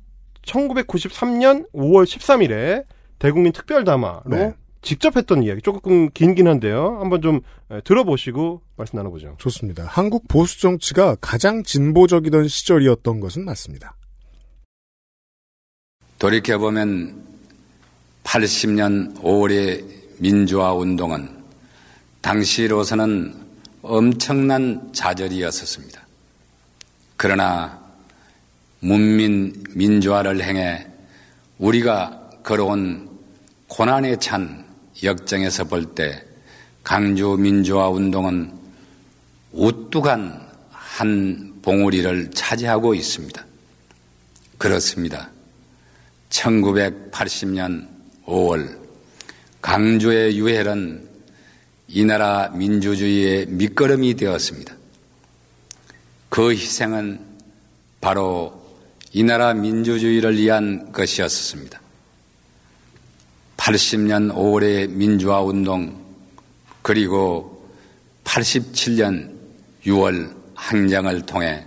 1993년 5월 13일에 대국민 특별 담화로 네. 직접 했던 이야기 조금 긴긴 한데요. 한번 좀 에, 들어보시고 말씀 나눠보죠. 좋습니다. 한국 보수 정치가 가장 진보적이던 시절이었던 것은 맞습니다. 돌이켜보면 80년 5월의 민주화 운동은 당시로서는 엄청난 좌절이었었습니다. 그러나 문민 민주화를 행해 우리가 걸어온 고난에 찬 역정에서 볼 때 강주 민주화 운동은 우뚝한 한 봉우리를 차지하고 있습니다. 그렇습니다. 1980년 5월 강주의 유혈은 이 나라 민주주의의 밑거름이 되었습니다. 그 희생은 바로 이 나라 민주주의를 위한 것이었습니다. 80년 5월의 민주화 운동 그리고 87년 6월 항쟁을 통해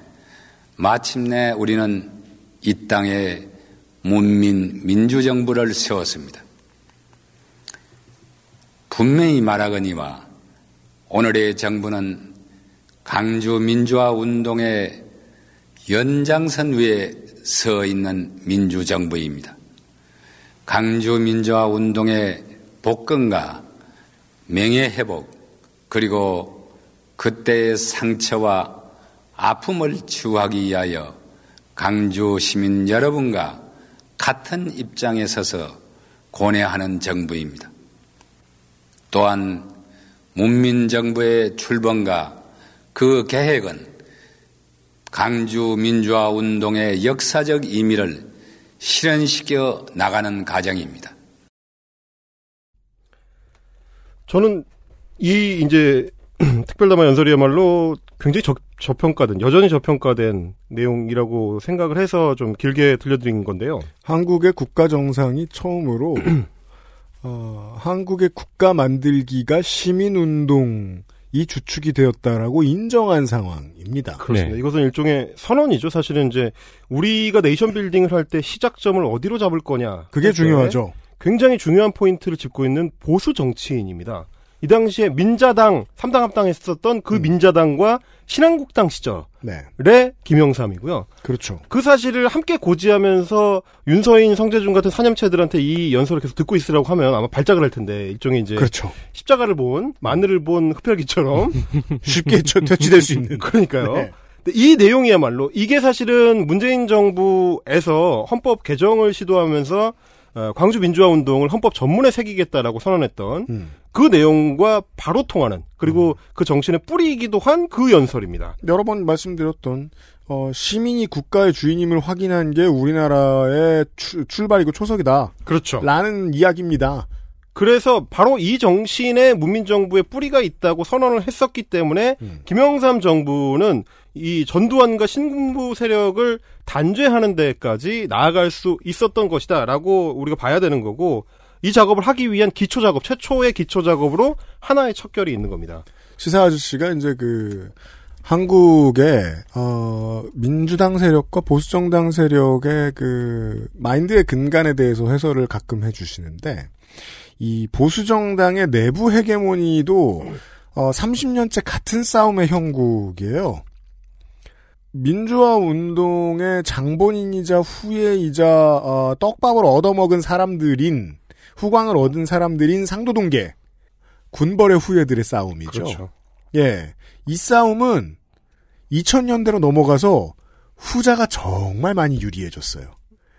마침내 우리는 이 땅에 문민 민주정부를 세웠습니다. 분명히 말하거니와 오늘의 정부는 강주 민주화 운동의 연장선 위에 서 있는 민주정부입니다. 강주 민주화 운동의 복권과 명예회복 그리고 그때의 상처와 아픔을 치유하기 위하여 강주 시민 여러분과 같은 입장에 서서 고뇌하는 정부입니다. 또한 문민정부의 출범과 그 계획은 강주 민주화 운동의 역사적 의미를 실현시켜 나가는 과정입니다. 저는 이 이제 특별담화 연설이야말로 굉장히 저, 저평가된 여전히 저평가된 내용이라고 생각을 해서 좀 길게 들려드린 건데요. 한국의 국가 정상이 처음으로 어, 한국의 국가 만들기가 시민운동 이 주축이 되었다라고 인정한 상황입니다. 그렇습니다. 네. 이것은 일종의 선언이죠. 사실은 이제 우리가 네이션 빌딩을 할 때 시작점을 어디로 잡을 거냐. 그게 중요하죠. 굉장히 중요한 포인트를 짚고 있는 보수 정치인입니다. 이 당시에 민자당 3당 합당했었던 그 음. 민자당과 신한국당 시절에 네. 김영삼이고요. 그렇죠. 그 사실을 함께 고지하면서 윤서인, 성재준 같은 사념체들한테 이 연설을 계속 듣고 있으라고 하면 아마 발작을 할 텐데 일종의 이제 그렇죠. 십자가를 본 마늘을 본 흡혈귀처럼 쉽게 퇴치될 수 있는. 그러니까요. 네. 이 내용이야말로 이게 사실은 문재인 정부에서 헌법 개정을 시도하면서 어, 광주 민주화 운동을 헌법 전문에 새기겠다라고 선언했던 음. 그 내용과 바로 통하는 그리고 음. 그 정신의 뿌리이기도 한 그 연설입니다. 여러 번 말씀드렸던 어, 시민이 국가의 주인임을 확인한 게 우리나라의 추, 출발이고 초석이다. 그렇죠. 라는 이야기입니다. 그래서 바로 이 정신에 문민정부의 뿌리가 있다고 선언을 했었기 때문에 음. 김영삼 정부는 이 전두환과 신군부 세력을 단죄하는 데까지 나아갈 수 있었던 것이다라고 우리가 봐야 되는 거고 이 작업을 하기 위한 기초 작업, 최초의 기초 작업으로 하나의 척결이 있는 겁니다. 시사 아저씨가 이제 그 한국의 어 민주당 세력과 보수 정당 세력의 그 마인드의 근간에 대해서 해설을 가끔 해 주시는데 이 보수 정당의 내부 헤게모니도 어 30년째 같은 싸움의 형국이에요. 민주화 운동의 장본인이자 후예이자 어, 떡밥을 얻어먹은 사람들인 후광을 얻은 사람들인 상도동계 군벌의 후예들의 싸움이죠. 그렇죠. 예, 이 싸움은 2000년대로 넘어가서 후자가 정말 많이 유리해졌어요.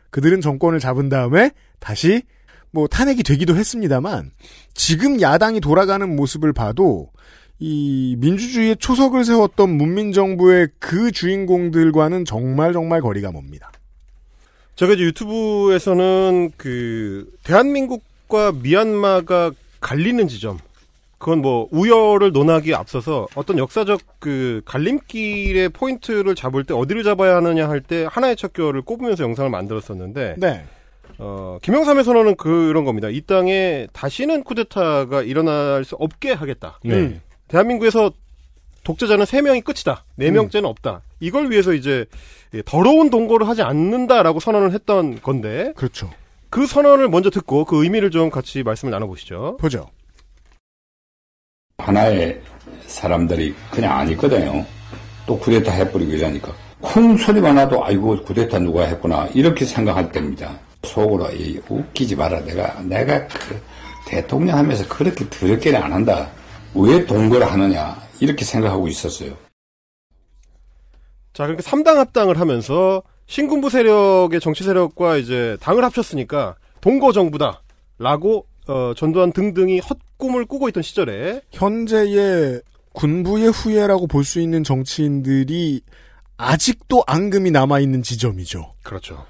그들은 정권을 잡은 다음에 다시 뭐 탄핵이 되기도 했습니다만 지금 야당이 돌아가는 모습을 봐도 이 민주주의의 초석을 세웠던 문민정부의 그 주인공들과는 정말 정말 거리가 멉니다. 제가 이제 유튜브에서는 그 대한민국과 미얀마가 갈리는 지점 그건 뭐 우열을 논하기에 앞서서 어떤 역사적 그 갈림길의 포인트를 잡을 때 어디를 잡아야 하느냐 할 때 하나의 척결을 꼽으면서 영상을 만들었었는데 네. 어, 김영삼의 선언은 그런 겁니다. 이 땅에 다시는 쿠데타가 일어날 수 없게 하겠다. 네. 대한민국에서 독재자는 3명이 끝이다. 4명째는 음. 없다. 이걸 위해서 이제 더러운 동거를 하지 않는다라고 선언을 했던 건데. 그렇죠. 그 선언을 먼저 듣고 그 의미를 좀 같이 말씀을 나눠보시죠. 보죠. 하나의 사람들이 그냥 안 있거든요. 또 쿠데타 해버리고 이러니까. 큰 소리만 나도 아이고 쿠데타 누가 했구나 이렇게 생각할 때입니다. 속으로 웃기지 마라 내가 내가 그 대통령 하면서 그렇게 더럽게는 안 한다. 왜 동거를 하느냐 이렇게 생각하고 있었어요. 자 그렇게 3당 합당을 하면서 신군부 세력의 정치 세력과 이제 당을 합쳤으니까 동거 정부다 라고 어, 전두환 등등이 헛꿈을 꾸고 있던 시절에 현재의 군부의 후예라고 볼 수 있는 정치인들이 아직도 앙금이 남아 있는 지점이죠. 그렇죠.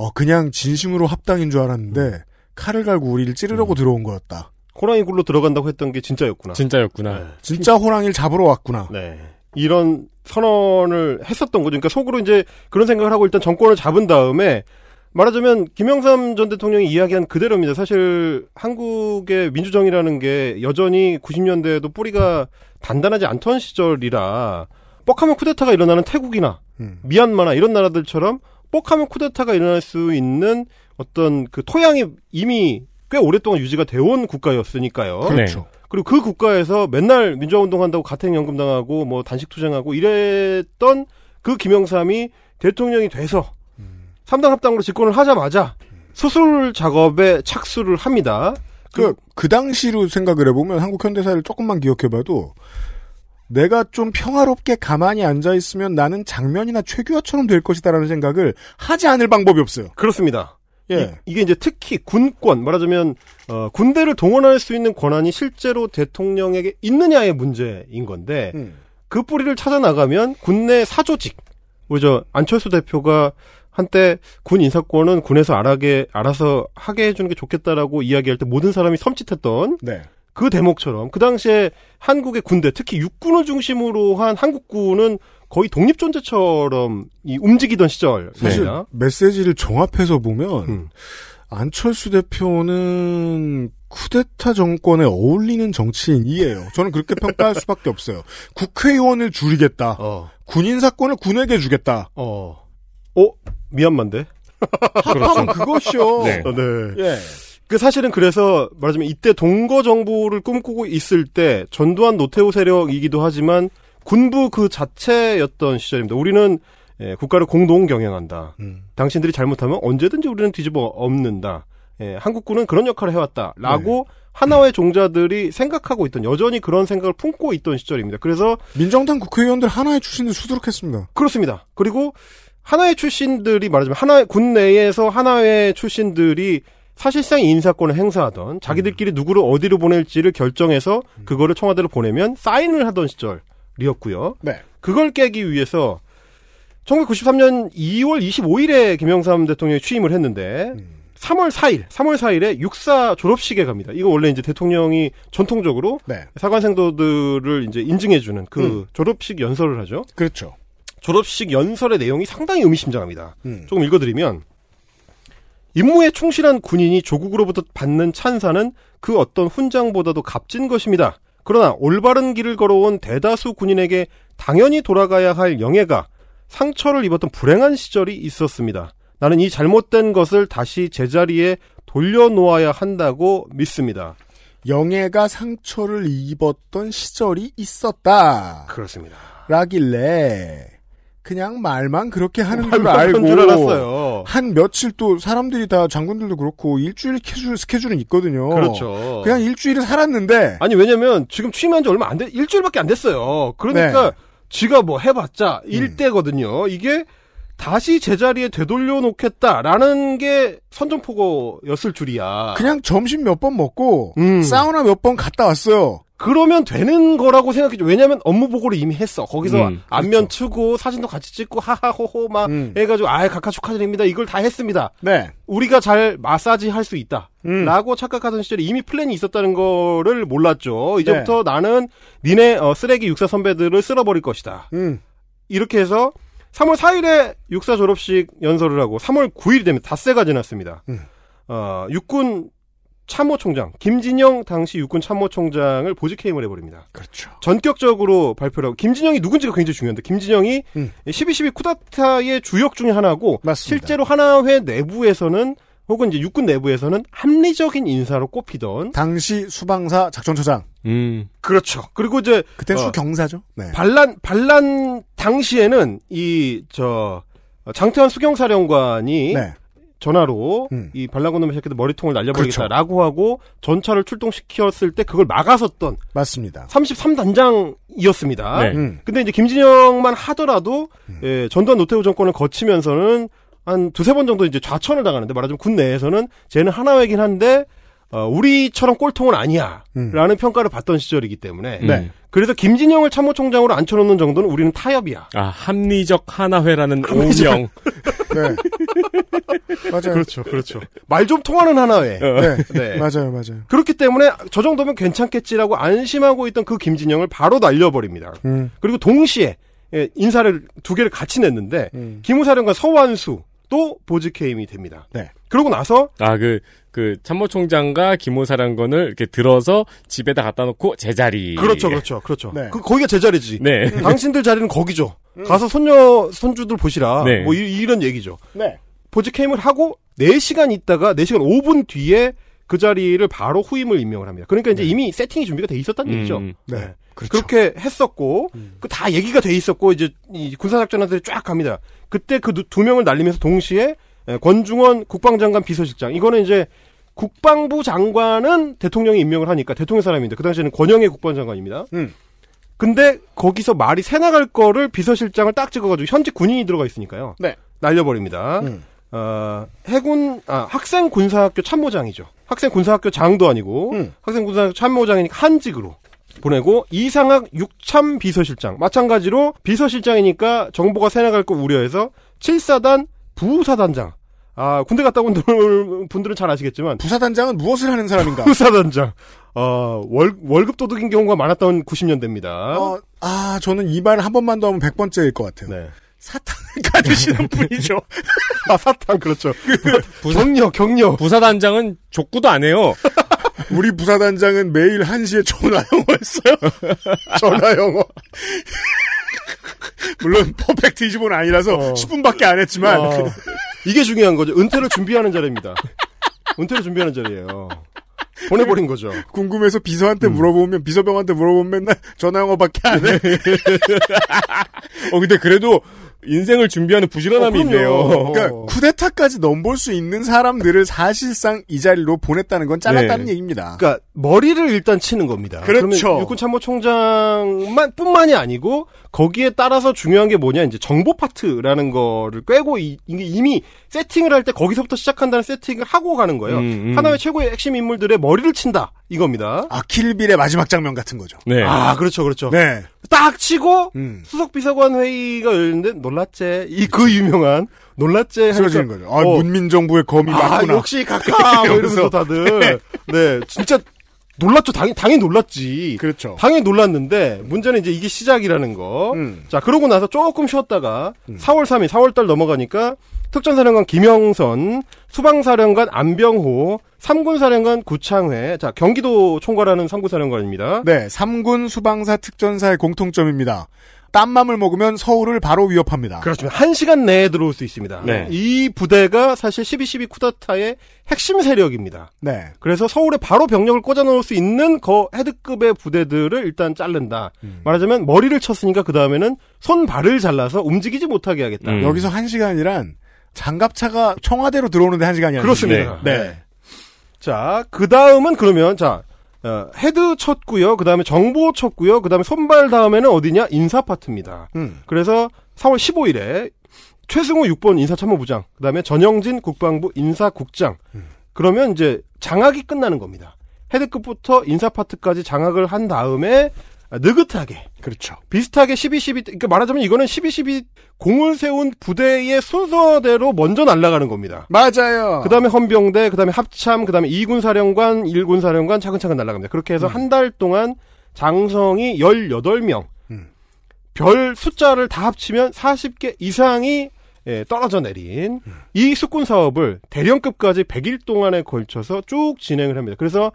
어 그냥 진심으로 합당인 줄 알았는데 음. 칼을 갈고 우리를 찌르려고 음. 들어온 거였다. 호랑이 굴로 들어간다고 했던 게 진짜였구나. 진짜였구나. 네. 진짜 호랑이를 잡으러 왔구나. 네. 이런 선언을 했었던 거죠. 그러니까 속으로 이제 그런 생각을 하고 일단 정권을 잡은 다음에 말하자면 김영삼 전 대통령이 이야기한 그대로입니다. 사실 한국의 민주정이라는 게 여전히 90년대에도 뿌리가 단단하지 않던 시절이라 뻑하면 쿠데타가 일어나는 태국이나 음. 미얀마나 이런 나라들처럼 뻑하면 쿠데타가 일어날 수 있는 어떤 그 토양이 이미 꽤 오랫동안 유지가 되어 온 국가였으니까요. 그렇죠. 그리고 그 국가에서 맨날 민주화 운동한다고 가택연금 당하고 뭐 단식 투쟁하고 이랬던 그 김영삼이 대통령이 돼서 음. 3당 합당으로 집권을 하자마자 수술 작업에 착수를 합니다. 그, 그 당시로 생각을 해보면 한국 현대사를 조금만 기억해봐도 내가 좀 평화롭게 가만히 앉아 있으면 나는 장면이나 최규하처럼 될 것이다라는 생각을 하지 않을 방법이 없어요. 그렇습니다. 예. 이, 게 이제 특히 군권 말하자면 어, 군대를 동원할 수 있는 권한이 실제로 대통령에게 있느냐의 문제인 건데 음. 그 뿌리를 찾아 나가면 군내 사조직 우리 저 안철수 대표가 한때 군 인사권은 군에서 알아게 알아서 하게 해주는 게 좋겠다라고 이야기할 때 모든 사람이 섬찟했던 네. 그 대목처럼 그 당시에 한국의 군대 특히 육군을 중심으로 한 한국군은 거의 독립 존재처럼 이 움직이던 시절 사실 사실 메시지를 종합해서 보면 음. 안철수 대표는 쿠데타 정권에 어울리는 정치인이에요. 저는 그렇게 평가할 수밖에 없어요. 국회의원을 줄이겠다. 군인 사건을 군에게 주겠다. 어. 어? 미얀마인데? 합하면 그것이요. 네. 어, 네. 예. 그 사실은 그래서 말하자면 이때 동거 정부를 꿈꾸고 있을 때 전두환 노태우 세력이기도 하지만 군부 그 자체였던 시절입니다. 우리는 예, 국가를 공동 경영한다. 음. 당신들이 잘못하면 언제든지 우리는 뒤집어 엎는다. 예, 한국군은 그런 역할을 해왔다라고 네. 하나의 종자들이 생각하고 있던 여전히 그런 생각을 품고 있던 시절입니다. 그래서 민정당 국회의원들 하나의 출신을 수두룩했습니다. 그렇습니다. 그리고 하나의 출신들이 말하자면 하나의 군 내에서 하나의 출신들이 사실상 인사권을 행사하던 자기들끼리 누구를 어디로 보낼지를 결정해서 그거를 청와대로 보내면 사인을 하던 시절이었고요. 네. 그걸 깨기 위해서 1993년 2월 25일에 김영삼 대통령이 취임을 했는데 3월 4일, 3월 4일에 육사 졸업식에 갑니다. 이거 원래 이제 대통령이 전통적으로 네. 사관생도들을 이제 인증해주는 그 음. 졸업식 연설을 하죠. 그렇죠. 졸업식 연설의 내용이 상당히 의미심장합니다. 음. 조금 읽어드리면 임무에 충실한 군인이 조국으로부터 받는 찬사는 그 어떤 훈장보다도 값진 것입니다. 그러나 올바른 길을 걸어온 대다수 군인에게 당연히 돌아가야 할 영예가 상처를 입었던 불행한 시절이 있었습니다. 나는 이 잘못된 것을 다시 제자리에 돌려놓아야 한다고 믿습니다. 영예가 상처를 입었던 시절이 있었다. 그렇습니다. 라길래 그냥 말만 그렇게 하는 줄 말만 알고 하는 줄 알았어요. 한 며칠 또 사람들이 다 장군들도 그렇고 일주일 스케줄 스케줄은 있거든요. 그렇죠. 그냥 일주일을 살았는데 아니 왜냐면 지금 취임한 지 얼마 안 돼, 일주일밖에 안 됐어요. 그러니까 네. 지가 뭐 해봤자 일대거든요. 이게 다시 제자리에 되돌려 놓겠다라는 게 선전포고였을 줄이야. 그냥 점심 몇 번 먹고 음. 사우나 몇 번 갔다 왔어요. 그러면 되는 거라고 생각했죠. 왜냐면 업무 보고를 이미 했어. 거기서 음, 안면 트고 사진도 같이 찍고 하하호호 막 해가지고 아예 각하 축하드립니다. 이걸 다 했습니다. 네. 우리가 잘 마사지 할 수 있다. 음. 라고 착각하던 시절에 이미 플랜이 있었다는 거를 몰랐죠. 네. 이제부터 나는 니네 어, 쓰레기 육사 선배들을 쓸어버릴 것이다. 음. 이렇게 해서 3월 4일에 육사 졸업식 연설을 하고 3월 9일이 되면 닷새가 지났습니다. 음. 어, 육군 참모총장 김진영 당시 육군 참모총장을 보직 해임을 해버립니다. 그렇죠. 전격적으로 발표를 하고 김진영이 누군지가 굉장히 중요한데 김진영이 음. 12.12 쿠데타의 주역 중에 하나고 맞습니다. 실제로 하나회 내부에서는 혹은 이제 육군 내부에서는 합리적인 인사로 꼽히던 당시 수방사 작전처장. 음. 그렇죠. 그리고 이제 그때 어, 수경사죠. 네. 반란 반란 당시에는 이 저 장태환 수경사령관이 네. 전화로 음. 이 반란군놈의 새끼들 머리통을 그렇죠. 날려버리겠다라고 하고 전차를 출동시켰을 때 그걸 막아섰던 맞습니다. 33단장이었습니다. 네. 음. 근데 이제 김진영만 하더라도 예, 전두환 노태우 정권을 거치면서는 한 두세 번 정도 이제 좌천을 당하는데 말하자면 군 내에서는 쟤는 하나이긴 한데 어, 우리처럼 꼴통은 아니야. 음. 라는 평가를 받던 시절이기 때문에. 네. 그래서 김진영을 참모총장으로 앉혀놓는 정도는 우리는 타협이야. 아, 합리적 하나회라는 합리적- 오명. 네. 맞아요. 그렇죠, 그렇죠. 말 좀 통하는 하나회. 네. 네. 맞아요, 맞아요. 그렇기 때문에 저 정도면 괜찮겠지라고 안심하고 있던 그 김진영을 바로 날려버립니다. 음. 그리고 동시에 예, 인사를 두 개를 같이 냈는데 음. 기무사령관 서완수 또 보직 해임이 됩니다. 네. 그러고 나서 아, 그, 그, 참모총장과 기무사령관을 이렇게 들어서 집에다 갖다 놓고 제자리. 그렇죠, 그렇죠, 그렇죠. 네. 그 거기가 제 자리지. 네. 당신들 자리는 거기죠. 가서 손녀 손주들 보시라. 네. 뭐 이, 런 얘기죠. 네. 보직 해임을 하고 4시간 있다가 4시간 5분 뒤에 그 자리를 바로 후임을 임명을 합니다. 그러니까 이제 이미 세팅이 준비가 돼 있었다는 음, 얘기죠. 네. 그렇죠. 그렇게 했었고 그다 얘기가 돼 있었고 이제 이 군사작전한테 쫙 갑니다. 그때 그 두 명을 날리면서 동시에 에, 권중원 국방장관 비서실장 이거는 이제 국방부 장관은 대통령이 임명을 하니까 대통령 사람인데 그 당시에는 권영애 국방장관입니다. 음. 근데 거기서 말이 새 나갈 거를 비서실장을 딱 찍어가지고 현직 군인이 들어가 있으니까요. 네. 날려버립니다. 음. 어, 해군 아, 학생 군사학교 참모장이죠. 학생 군사학교 장도 아니고 음. 학생 군사학교 참모장이니까 한직으로 보내고 이상학 육참 비서실장 마찬가지로 비서실장이니까 정보가 새 나갈 거 우려해서 7사단 부사단장 아 군대 갔다 온 분들은 잘 아시겠지만 부사단장은 무엇을 하는 사람인가? 부사단장 어, 월, 월급 도둑인 경우가 많았던 90년대입니다. 어, 아 저는 이 말 한 번만 더 하면 100번째일 것 같아요. 네. 사탕을 가두시는 분이죠. 아, 사탕, 그렇죠. 격려, 격려. 부사단장은 족구도 안 해요. 우리 부사단장은 매일 1시에 전화 영어 했어요. 전화 영어. 물론 퍼펙트 20은 아니라서 어. 10분밖에 안 했지만 어, 이게 중요한 거죠. 은퇴를 준비하는 자리입니다. 은퇴를 준비하는 자리예요. 보내버린 거죠. 궁금해서 비서한테 물어보면 비서병한테 물어보면 맨날 전화 영어밖에 안 해. 어, 근데 그래도 인생을 준비하는 부지런함이 어. 있네요. 그러니까 쿠데타까지 넘볼 수 있는 사람들을 사실상 이 자리로 보냈다는 건 잘랐다는 네. 얘기입니다. 그러니까 머리를 일단 치는 겁니다. 그렇죠. 육군 참모총장만 뿐만이 아니고 거기에 따라서 중요한 게 뭐냐 이제 정보 파트라는 거를 꿰고 이, 게 이미 세팅을 할 때 거기서부터 시작한다는 세팅을 하고 가는 거예요. 음, 음. 하나의 최고의 핵심 인물들의 머리를 친다 이겁니다. 아 킬빌의 마지막 장면 같은 거죠. 네. 아 그렇죠 그렇죠. 네. 딱 치고 음. 수석 비서관 회의가 열리는데 놀랐제 이 그 유명한 놀랐제 쓰러지는 거죠. 아 어, 문민정부의 검이 아, 맞구나. 역시 각하 뭐 이러면서 다들 네 진짜 놀랐죠 당연 당연히 놀랐지 그렇죠. 당연히 놀랐는데 문제는 이제 이게 시작이라는 거. 음. 자 그러고 나서 조금 쉬었다가 4월 3일 4월 달 넘어가니까 특전사령관 김영선, 수방사령관 안병호, 삼군사령관 구창회, 자 경기도 총괄하는 삼군사령관입니다. 네, 3군 수방사 특전사의 공통점입니다. 딴맘을 먹으면 서울을 바로 위협합니다. 그렇습니다. 한 시간 내에 들어올 수 있습니다. 네. 이 부대가 사실 12.12 쿠데타의 핵심 세력입니다. 네. 그래서 서울에 바로 병력을 꽂아 넣을 수 있는 거 head급의 부대들을 일단 자른다. 음. 말하자면 머리를 쳤으니까 그 다음에는 손 발을 잘라서 움직이지 못하게 하겠다. 음. 여기서 한 시간이란 장갑차가 청와대로 들어오는데 한 시간이 아니에요. 그렇습니다. 네. 네. 자, 그 다음은 그러면 자 어, head 쳤고요. 그 다음에 정보 쳤고요. 그 다음에 손발 다음에는 어디냐? 인사 파트입니다. 음. 그래서 4월 15일에 최승호 6번 인사참모부장, 그 다음에 전영진 국방부 인사국장. 음. 그러면 이제 장악이 끝나는 겁니다. 헤드급부터 인사 파트까지 장악을 한 다음에 느긋하게 그렇죠. 비슷하게 12.12 그러니까 말하자면 이거는 12.12 공을 세운 부대의 순서대로 먼저 날아가는 겁니다. 맞아요. 그 다음에 헌병대, 그 다음에 합참, 그 다음에 2군 사령관, 1군 사령관 차근차근 날아갑니다. 그렇게 해서 한달 동안 장성이 18명, 음. 별 숫자를 다 합치면 40개 이상이 예, 떨어져 내린 이 숙군 사업을 대령급까지 100일 동안에 걸쳐서 쭉 진행을 합니다. 그래서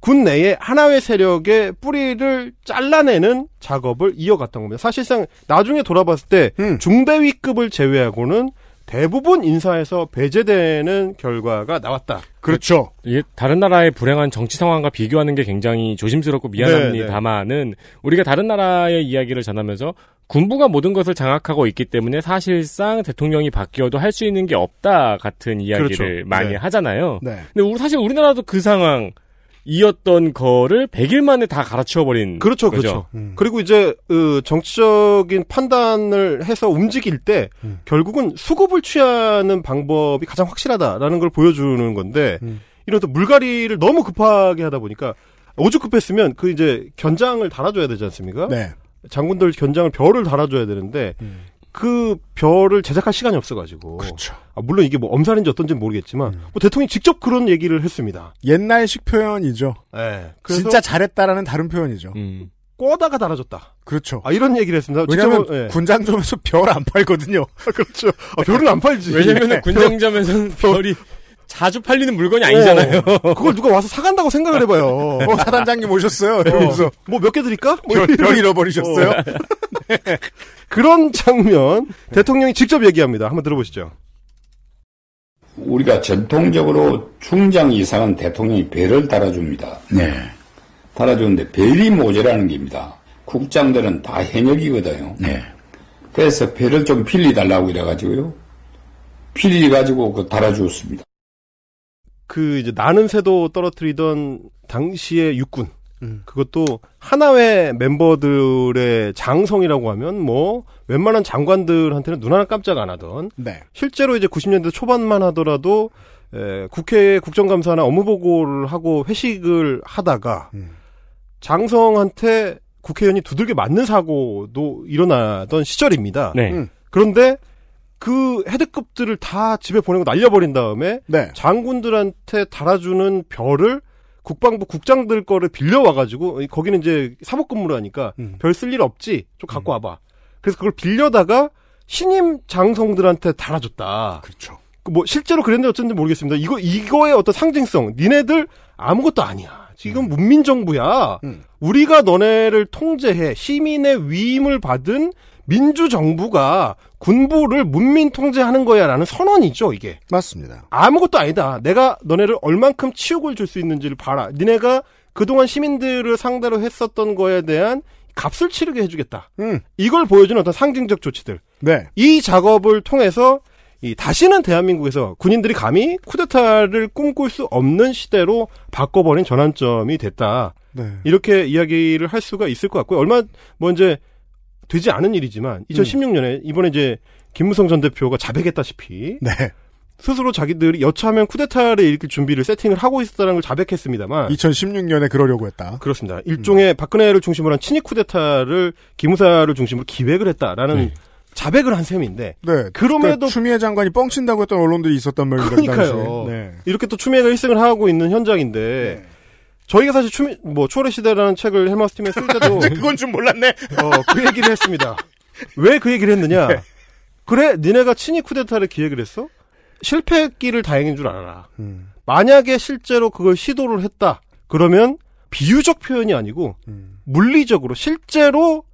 군 내에 하나의 세력의 뿌리를 잘라내는 작업을 이어갔던 겁니다. 사실상 나중에 돌아봤을 때 음. 중대위급을 제외하고는 대부분 인사에서 배제되는 결과가 나왔다. 그렇죠. 이게 다른 나라의 불행한 정치 상황과 비교하는 게 굉장히 조심스럽고 네, 미안합니다만은 우리가 다른 나라의 이야기를 전하면서 군부가 모든 것을 장악하고 있기 때문에 사실상 대통령이 바뀌어도 할 수 있는 게 없다 같은 이야기를 그렇죠. 많이 네. 하잖아요. 네. 근데 우리 사실 우리나라도 그 상황 이었던 거를 100일 만에 다 갈아치워 버린 그렇죠, 거죠. 그렇죠. 음. 그리고 이제 어, 정치적인 판단을 해서 움직일 때 음. 결국은 수급을 취하는 방법이 가장 확실하다라는 걸 보여주는 건데 음. 이런 또 물갈이를 너무 급하게 하다 보니까 오죽 급했으면 그 이제 견장을 달아줘야 되지 않습니까? 네. 장군들 견장을 별을 달아줘야 되는데 음. 그 별을 제작할 시간이 없어가지고 그렇죠. 아, 물론 이게 뭐 엄살인지 어떤지는 모르겠지만 뭐 대통령이 직접 그런 얘기를 했습니다. 옛날식 표현이죠. 네. 진짜 잘했다라는 다른 표현이죠. 음. 꼬다가 달아줬다. 그렇죠. 아 이런 얘기를 했습니다. 왜냐하면 직접, 예. 군장점에서 별 안 팔거든요. 그렇죠. 아, 별은 안 팔지. 왜냐면 네. 은 군장점에서는 별이 자주 팔리는 물건이 아니잖아요. 어, 그걸 누가 와서 사간다고 생각을 해봐요. 어, 사단장님 오셨어요. 이러면서 뭐몇 개 드릴까? 뭐 별, 별 잃어버리셨어요? 어. 그런 장면 대통령이 직접 얘기합니다. 한번 들어보시죠. 우리가 전통적으로 중장 이상은 대통령이 배를 달아줍니다. 네. 달아주는데 배이 모자라는 겁니다. 국장들은 다 현역이거든요. 네. 그래서 배를 좀 빌리달라고 이래가지고요. 빌려가지고 그 달아주었습니다. 그 이제 나는 새도 떨어뜨리던 당시의 육군. 음. 그것도 하나회 멤버들의 장성이라고 하면 뭐 웬만한 장관들한테는 눈 하나 깜짝 안 하던 네. 실제로 이제 90년대 초반만 하더라도 에, 국회에 국정감사나 업무 보고를 하고 회식을 하다가 음. 장성한테 국회의원이 두들겨 맞는 사고도 일어나던 시절입니다. 네. 음. 그런데 그 헤드급들을 다 집에 보내고 날려버린 다음에 네. 장군들한테 달아주는 별을 국방부 국장들 거를 빌려와가지고 거기는 이제 사복근무를 하니까 음. 별쓸 일 없지 좀 갖고 와봐. 그래서 그걸 빌려다가 신임 장성들한테 달아줬다. 그렇죠. 뭐 실제로 그랬는지 어쩐지 모르겠습니다. 이거 이거의 어떤 상징성, 니네들 아무것도 아니야. 지금 문민 정부야. 음. 우리가 너네를 통제해 시민의 위임을 받은 민주 정부가 군부를 문민 통제하는 거야라는 선언이죠, 이게. 맞습니다. 아무것도 아니다. 내가 너네를 얼만큼 치욕을 줄 수 있는지를 봐라. 니네가 그동안 시민들을 상대로 했었던 거에 대한 값을 치르게 해주겠다. 음. 이걸 보여주는 어떤 상징적 조치들. 네. 이 작업을 통해서 이 다시는 대한민국에서 군인들이 감히 쿠데타를 꿈꿀 수 없는 시대로 바꿔버린 전환점이 됐다. 네. 이렇게 이야기를 할 수가 있을 것 같고요. 얼마 뭐 이제 되지 않은 일이지만 2016년에 이번에 이제 김무성 전 대표가 자백했다시피 네. 스스로 자기들이 여차하면 쿠데타를 일으킬 준비를 세팅을 하고 있었다는 걸 자백했습니다만 2016년에 그러려고 했다. 그렇습니다. 일종의 박근혜를 중심으로 한 친위 쿠데타를 기무사를 중심으로 기획을 했다라는 네. 자백을 한 셈인데 네. 그럼에도 그러니까 추미애 장관이 뻥친다고 했던 언론들이 있었단 말이에요. 그러니까요. 네. 이렇게 또 추미애가 1승을 하고 있는 현장인데 저희가 사실 추미 뭐 추월의 시대라는 책을 헬마스 팀에 쓸 때도 그건 좀 몰랐네. 어, 그 얘기를 했습니다. 왜 그 얘기를 했느냐? 네. 그래, 니네가 친위 쿠데타를 기획을 했어? 실패했기를 다행인 줄 알아라. 음. 만약에 실제로 그걸 시도를 했다. 그러면 비유적 표현이 아니고 음. 물리적으로 실제로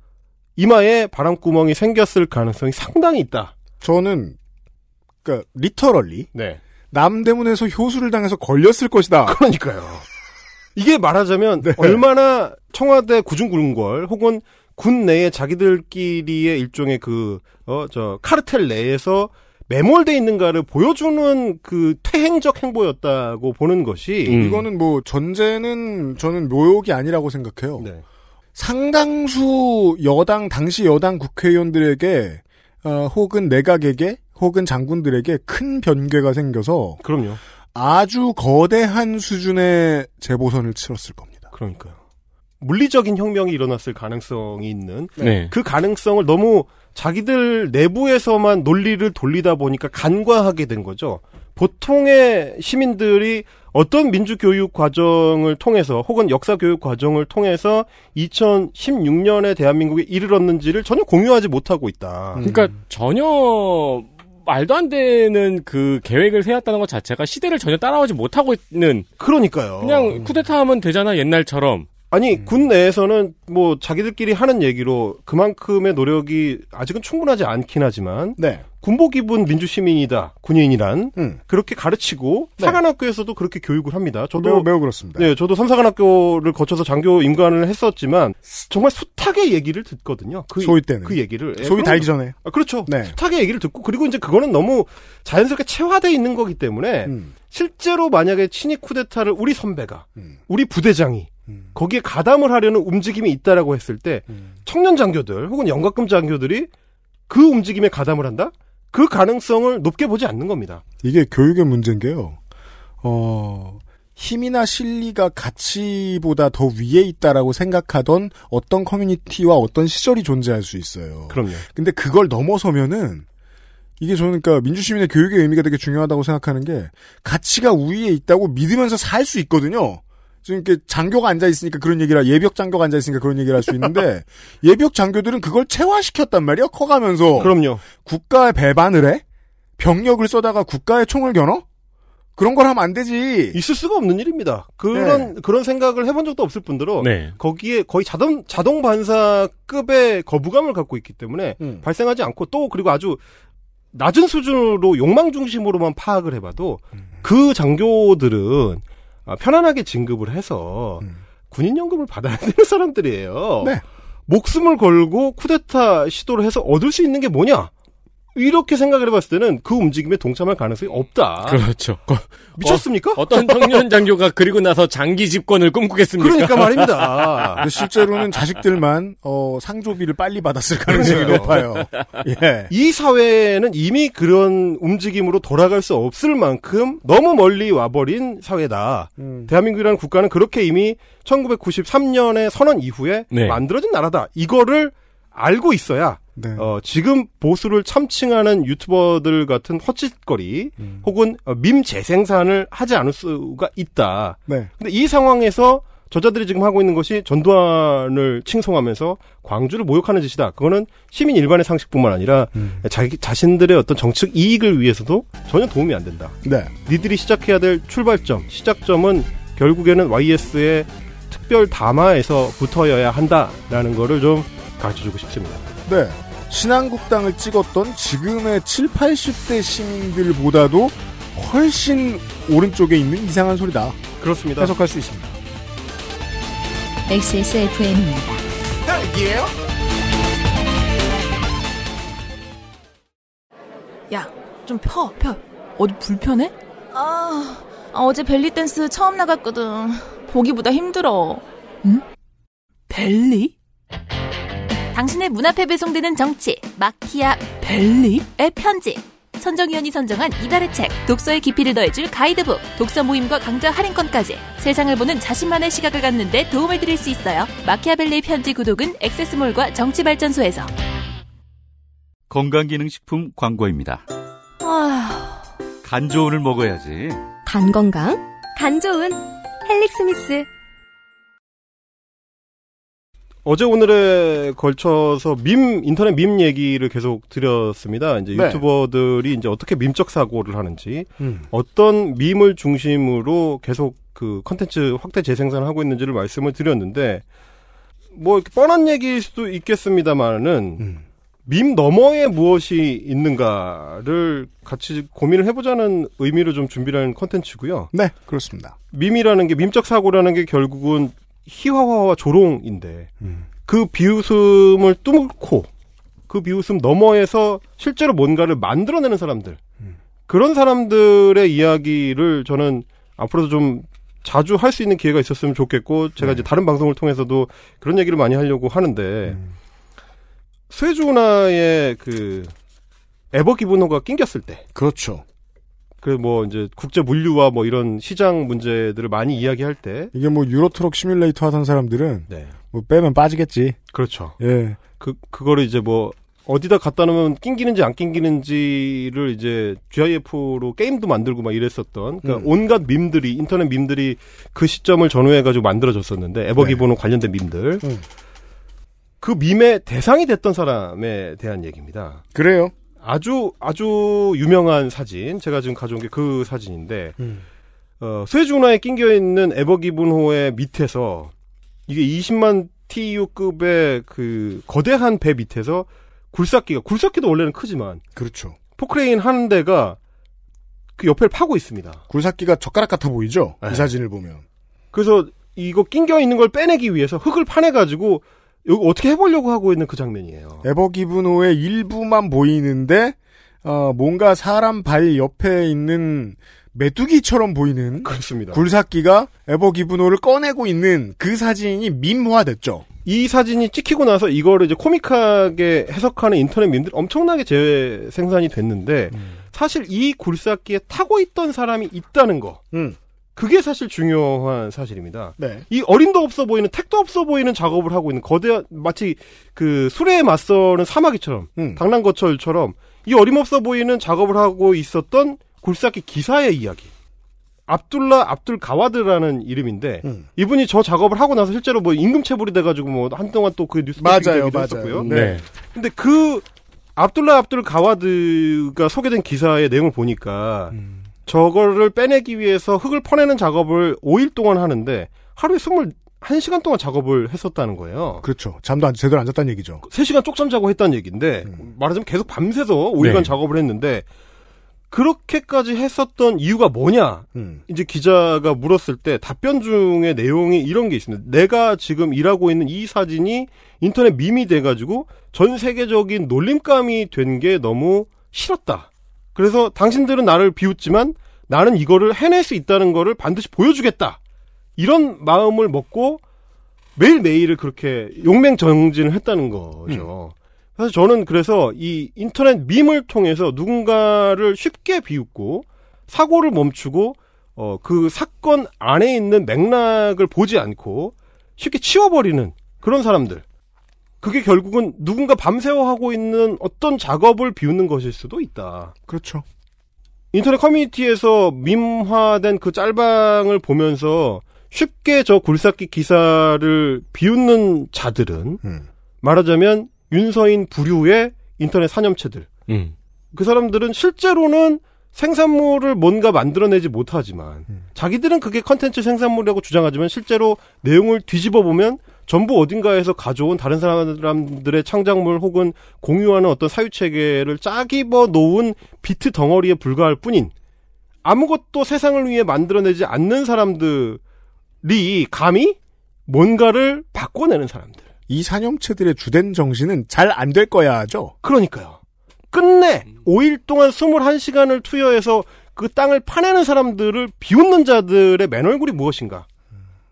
이마에 바람구멍이 생겼을 가능성이 상당히 있다. 저는 그러니까 리터럴리 네. 남대문에서 효수를 당해서 걸렸을 것이다. 그러니까요. 이게 말하자면 네. 얼마나 청와대 구중군걸 혹은 군 내에 자기들끼리의 일종의 그, 어, 저, 카르텔 내에서 매몰돼 있는가를 보여주는 그 퇴행적 행보였다고 보는 것이. 음. 이거는 뭐 전제는 저는 묘욕이 아니라고 생각해요. 네. 상당수 여당 당시 여당 국회의원들에게 어, 혹은 내각에게 혹은 장군들에게 큰 변괴가 생겨서 그럼요. 아주 거대한 수준의 재보선을 치렀을 겁니다. 그러니까요. 물리적인 혁명이 일어났을 가능성이 있는 네. 그 가능성을 너무 자기들 내부에서만 논리를 돌리다 보니까 간과하게 된 거죠. 보통의 시민들이 어떤 민주교육 과정을 통해서 혹은 역사교육 과정을 통해서 2016년에 대한민국에 이르렀는지를 전혀 공유하지 못하고 있다. 그러니까 전혀 말도 안 되는 그 계획을 세웠다는 것 자체가 시대를 전혀 따라오지 못하고 있는 그러니까요. 그냥 쿠데타 하면 되잖아 옛날처럼 아니 군 내에서는 뭐 자기들끼리 하는 얘기로 그만큼의 노력이 아직은 충분하지 않긴 하지만 네. 군복 입은 민주 시민이다 군인이란 음. 그렇게 가르치고 네. 사관학교에서도 그렇게 교육을 합니다. 저도 매우, 매우 그렇습니다. 네, 저도 선사관학교를 거쳐서 장교 임관을 했었지만 정말 숱하게 얘기를 듣거든요. 그, 소위 때는. 그 얘기를 예, 소위 달기 전에. 아, 그렇죠. 네. 숱하게 얘기를 듣고 그리고 이제 그거는 너무 자연스럽게 체화돼 있는 거기 때문에 음. 실제로 만약에 친위 쿠데타를 우리 선배가 음. 우리 부대장이 거기에 가담을 하려는 움직임이 있다라고 했을 때 음. 청년 장교들 혹은 영각금 장교들이 그 움직임에 가담을 한다? 그 가능성을 높게 보지 않는 겁니다. 이게 교육의 문제인 게요. 어, 힘이나 실리가 가치보다 더 위에 있다라고 생각하던 어떤 커뮤니티와 어떤 시절이 존재할 수 있어요. 그럼요. 근데 그걸 넘어서면은 이게 저는 그러니까 민주시민의 교육의 의미가 되게 중요하다고 생각하는 게 가치가 우위에 있다고 믿으면서 살 수 있거든요. 지금 이렇게 장교가 앉아 있으니까 그런 얘기라 예벽 장교가 앉아 있으니까 그런 얘기를 할 수 있는데 예벽 장교들은 그걸 체화시켰단 말이에요. 커가면서 그럼요. 국가에 배반을 해 병력을 써다가 국가에 총을 겨눠 그런 걸 하면 안 되지. 있을 수가 없는 일입니다. 그런 네. 그런 생각을 해본 적도 없을 뿐더러 네. 거기에 거의 자동 자동 반사급의 거부감을 갖고 있기 때문에 음. 발생하지 않고 또 그리고 아주 낮은 수준으로 욕망 중심으로만 파악을 해봐도 음. 그 장교들은 아, 편안하게 진급을 해서 음. 군인연금을 받아야 되는 사람들이에요. 네. 목숨을 걸고 쿠데타 시도를 해서 얻을 수 있는 게 뭐냐? 이렇게 생각을 해봤을 때는 그 움직임에 동참할 가능성이 없다. 그렇죠. 미쳤습니까? 어, 떤 청년 장교가 그리고 나서 장기 집권을 꿈꾸겠습니까? 그러니까 말입니다. 실제로는 자식들만 어, 상조비를 빨리 받았을 가능성이 높아요. 예. 이 사회는 이미 그런 움직임으로 돌아갈 수 없을 만큼 너무 멀리 와버린 사회다. 음. 대한민국이라는 국가는 그렇게 이미 1993년의 선언 이후에 네. 만들어진 나라다. 이거를 알고 있어야 네. 어, 지금 보수를 참칭하는 유튜버들 같은 헛짓거리 음. 혹은 어, 밈 재생산을 하지 않을 수가 있다. 네. 근데 이 상황에서 저자들이 지금 하고 있는 것이 전두환을 칭송하면서 광주를 모욕하는 짓이다. 그거는 시민 일반의 상식뿐만 아니라 음. 자기 자신들의 어떤 정책 이익을 위해서도 전혀 도움이 안 된다. 네. 니들이 시작해야 될 출발점, 시작점은 결국에는 YS의 특별 담화에서 붙어야 한다라는 거를 좀 가르쳐주고 싶습니다. 네. 신한국당을 찍었던 지금의 7, 80대 시민들보다도 훨씬 오른쪽에 있는 이상한 소리다. 그렇습니다. 해석할 수 있습니다. XSFM입니다. 딸기예요? 야, 좀 펴, 펴. 어디 불편해? 아, 어제 벨리 댄스 처음 나갔거든. 보기보다 힘들어. 응? 벨리? 당신의 문 앞에 배송되는 정치 마키아 벨리의 편지 선정위원이 선정한 이달의 책 독서의 깊이를 더해줄 가이드북 독서 모임과 강좌 할인권까지 세상을 보는 자신만의 시각을 갖는 데 도움을 드릴 수 있어요 마키아벨리의 편지 구독은 액세스몰과 정치발전소에서 건강기능식품 광고입니다. 아, 간 좋은을 먹어야지. 간 건강, 간 좋은 헬릭스미스. 어제 오늘에 걸쳐서 밈 인터넷 밈 얘기를 계속 드렸습니다. 이제 네. 유튜버들이 이제 어떻게 밈적 사고를 하는지 음. 어떤 밈을 중심으로 계속 그 컨텐츠 확대 재생산을 하고 있는지를 말씀을 드렸는데 뭐 이렇게 뻔한 얘기일 수도 있겠습니다만은 음. 밈 너머에 무엇이 있는가를 같이 고민을 해보자는 의미로 좀 준비를 한 컨텐츠고요. 네, 그렇습니다. 밈이라는 게 밈적 사고라는 게 결국은 희화화와 조롱인데 음. 그 비웃음을 뚫고 그 비웃음 너머에서 실제로 뭔가를 만들어내는 사람들 그런 사람들의 이야기를 저는 앞으로도 좀 자주 할 수 있는 기회가 있었으면 좋겠고 제가 이제 다른 방송을 통해서도 그런 얘기를 많이 하려고 하는데 스웨즈운하의 그 에버 기브노가 낑겼을 때 그렇죠. 그뭐 이제 국제 물류와 뭐 이런 시장 문제들을 많이 이야기할 때 이게 뭐 유로 트럭 시뮬레이터 하던 사람들은 네. 뭐 빼면 빠지겠지. 그렇죠. 예. 그 그거를 이제 뭐 어디다 갖다 놓으면 낑기는지 안 낑기는지를 이제 GIF로 게임도 만들고 막 이랬었던 그러니까 음. 온갖 밈들이 인터넷 밈들이 그 시점을 전후해 가지고 만들어졌었는데 에버기븐호 네. 관련된 밈들 음. 그 밈의 대상이 됐던 사람에 대한 얘기입니다. 그래요. 아주 아주 유명한 사진 제가 지금 가져온 게 그 사진인데 음. 어, 수에즈 운하에 낑겨 있는 에버기븐호의 밑에서 이게 20만 TEU급의 그 거대한 배 밑에서 굴삭기가 굴삭기도 원래는 크지만 그렇죠. 포크레인 하는 데가 그 옆을 파고 있습니다. 굴삭기가 젓가락 같아 보이죠? 네. 이 사진을 보면. 그래서 이거 낑겨 있는 걸 빼내기 위해서 흙을 파내 가지고 이거 어떻게 해보려고 하고 있는 그 장면이에요. 에버 기브노의 일부만 보이는데 어, 뭔가 사람 발 옆에 있는 메뚜기처럼 보이는 그렇습니다. 굴삭기가 에버 기브노를 꺼내고 있는 그 사진이 밈화됐죠. 이 사진이 찍히고 나서 이거를 이제 코믹하게 해석하는 인터넷 밈들 엄청나게 재생산이 됐는데 사실 이 굴삭기에 타고 있던 사람이 있다는 거. 음. 그게 사실 중요한 사실입니다. 네. 이 어림도 없어 보이는 택도 없어 보이는 작업을 하고 있는 거대한 마치 그 술에 맞서는 사마귀처럼 음. 당랑거철처럼 이 어림없어 보이는 작업을 하고 있었던 굴삭기 기사의 이야기. 압둘라 압둘 가와드라는 이름인데 음. 이분이 저 작업을 하고 나서 실제로 뭐 임금 체불이 돼가지고 뭐 한동안 또 그 뉴스 맞아요, 맞아요. 했었고요. 네. 근데 그 압둘라 압둘 가와드가 소개된 기사의 내용을 보니까 음. 저거를 빼내기 위해서 흙을 퍼내는 작업을 5일 동안 하는데 하루에 21시간 동안 작업을 했었다는 거예요. 그렇죠. 잠도 안, 제대로 안 잤다는 얘기죠. 3시간 쪽잠 자고 했다는 얘기인데 말하자면 계속 밤새서 5일간 네. 작업을 했는데 그렇게까지 했었던 이유가 뭐냐? 음. 이제 기자가 물었을 때 답변 중에 내용이 이런 게 있습니다. 내가 지금 일하고 있는 이 사진이 인터넷 밈이 돼가지고 전 세계적인 놀림감이 된 게 너무 싫었다. 그래서 당신들은 나를 비웃지만 나는 이거를 해낼 수 있다는 거를 반드시 보여주겠다. 이런 마음을 먹고 매일매일을 그렇게 용맹 정진을 했다는 거죠. 그래서 저는 그래서 이 인터넷 밈을 통해서 누군가를 쉽게 비웃고 사고를 멈추고 어, 그 사건 안에 있는 맥락을 보지 않고 쉽게 치워버리는 그런 사람들. 그게 결국은 누군가 밤새워 하고 있는 어떤 작업을 비웃는 것일 수도 있다. 그렇죠. 인터넷 커뮤니티에서 밈화된 그 짤방을 보면서 쉽게 저 굴삭기 기사를 비웃는 자들은 음. 말하자면 윤서인 부류의 인터넷 사념체들. 음. 그 사람들은 실제로는 생산물을 뭔가 만들어내지 못하지만 자기들은 그게 컨텐츠 생산물이라고 주장하지만 실제로 내용을 뒤집어 보면 전부 어딘가에서 가져온 다른 사람들의 창작물 혹은 공유하는 어떤 사유 체계를 짜깁어 놓은 비트 덩어리에 불과할 뿐인 아무것도 세상을 위해 만들어내지 않는 사람들이 감히 뭔가를 바꿔내는 사람들. 이 사념체들의 주된 정신은 잘 안 될 거야죠. 그러니까요. 끝내 5일 동안 21시간을 투여해서 그 땅을 파내는 사람들을 비웃는 자들의 맨얼굴이 무엇인가.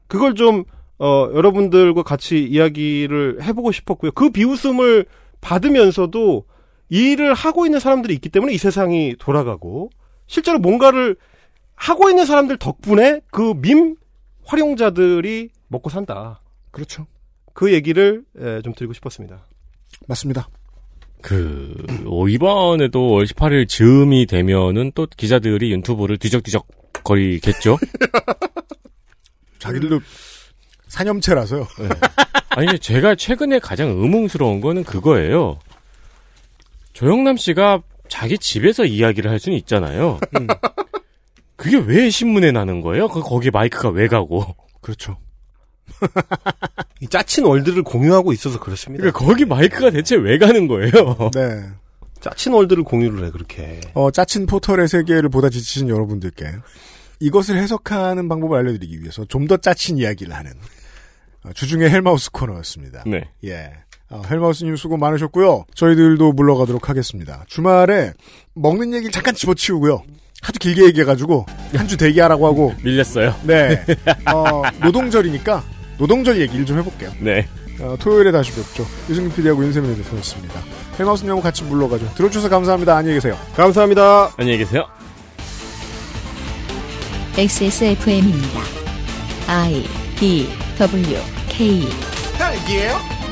그걸 좀 어, 여러분들과 같이 이야기를 해보고 싶었고요. 그 비웃음을 받으면서도 이 일을 하고 있는 사람들이 있기 때문에 이 세상이 돌아가고 실제로 뭔가를 하고 있는 사람들 덕분에 그 밈 활용자들이 먹고 산다. 그렇죠. 그 얘기를 예, 좀 드리고 싶었습니다. 맞습니다. 그, 어, 이번에도 월 18일 즈음이 되면은 또 기자들이 유튜브를 뒤적뒤적 거리겠죠? 자기들도 사념체라서요. 네. 아니, 제가 최근에 가장 의문스러운 거는 그거예요. 조영남 씨가 자기 집에서 이야기를 할 수는 있잖아요. 음. 그게 왜 신문에 나는 거예요? 그, 거기 마이크가 왜 가고. 그렇죠. 이 짜친 월드를 공유하고 있어서 그렇습니다. 그러니까 거기 마이크가 대체 왜 가는 거예요? 네. 짜친 월드를 공유를 해 그렇게. 어, 짜친 포털의 세계를 보다 지치신 여러분들께 이것을 해석하는 방법을 알려드리기 위해서 좀 더 짜친 이야기를 하는 어, 주중의 헬마우스 코너였습니다. 네. 예. 어, 헬마우스님 수고 많으셨고요. 저희들도 물러가도록 하겠습니다. 주말에 먹는 얘기를 잠깐 집어치우고요. 하도 길게 얘기해가지고 한 주 대기하라고 하고 밀렸어요. 네. 어, 노동절이니까 노동절 얘기를 좀 해볼게요. 네. 어, 토요일에 다시 뵙죠. 유승민 PD하고 윤세민 대표였습니다. 헬마우스님하고 같이 물러가죠. 들어주셔서 감사합니다. 안녕히 계세요. 감사합니다. 안녕히 계세요. XSFM입니다. I D W K 딸기예요?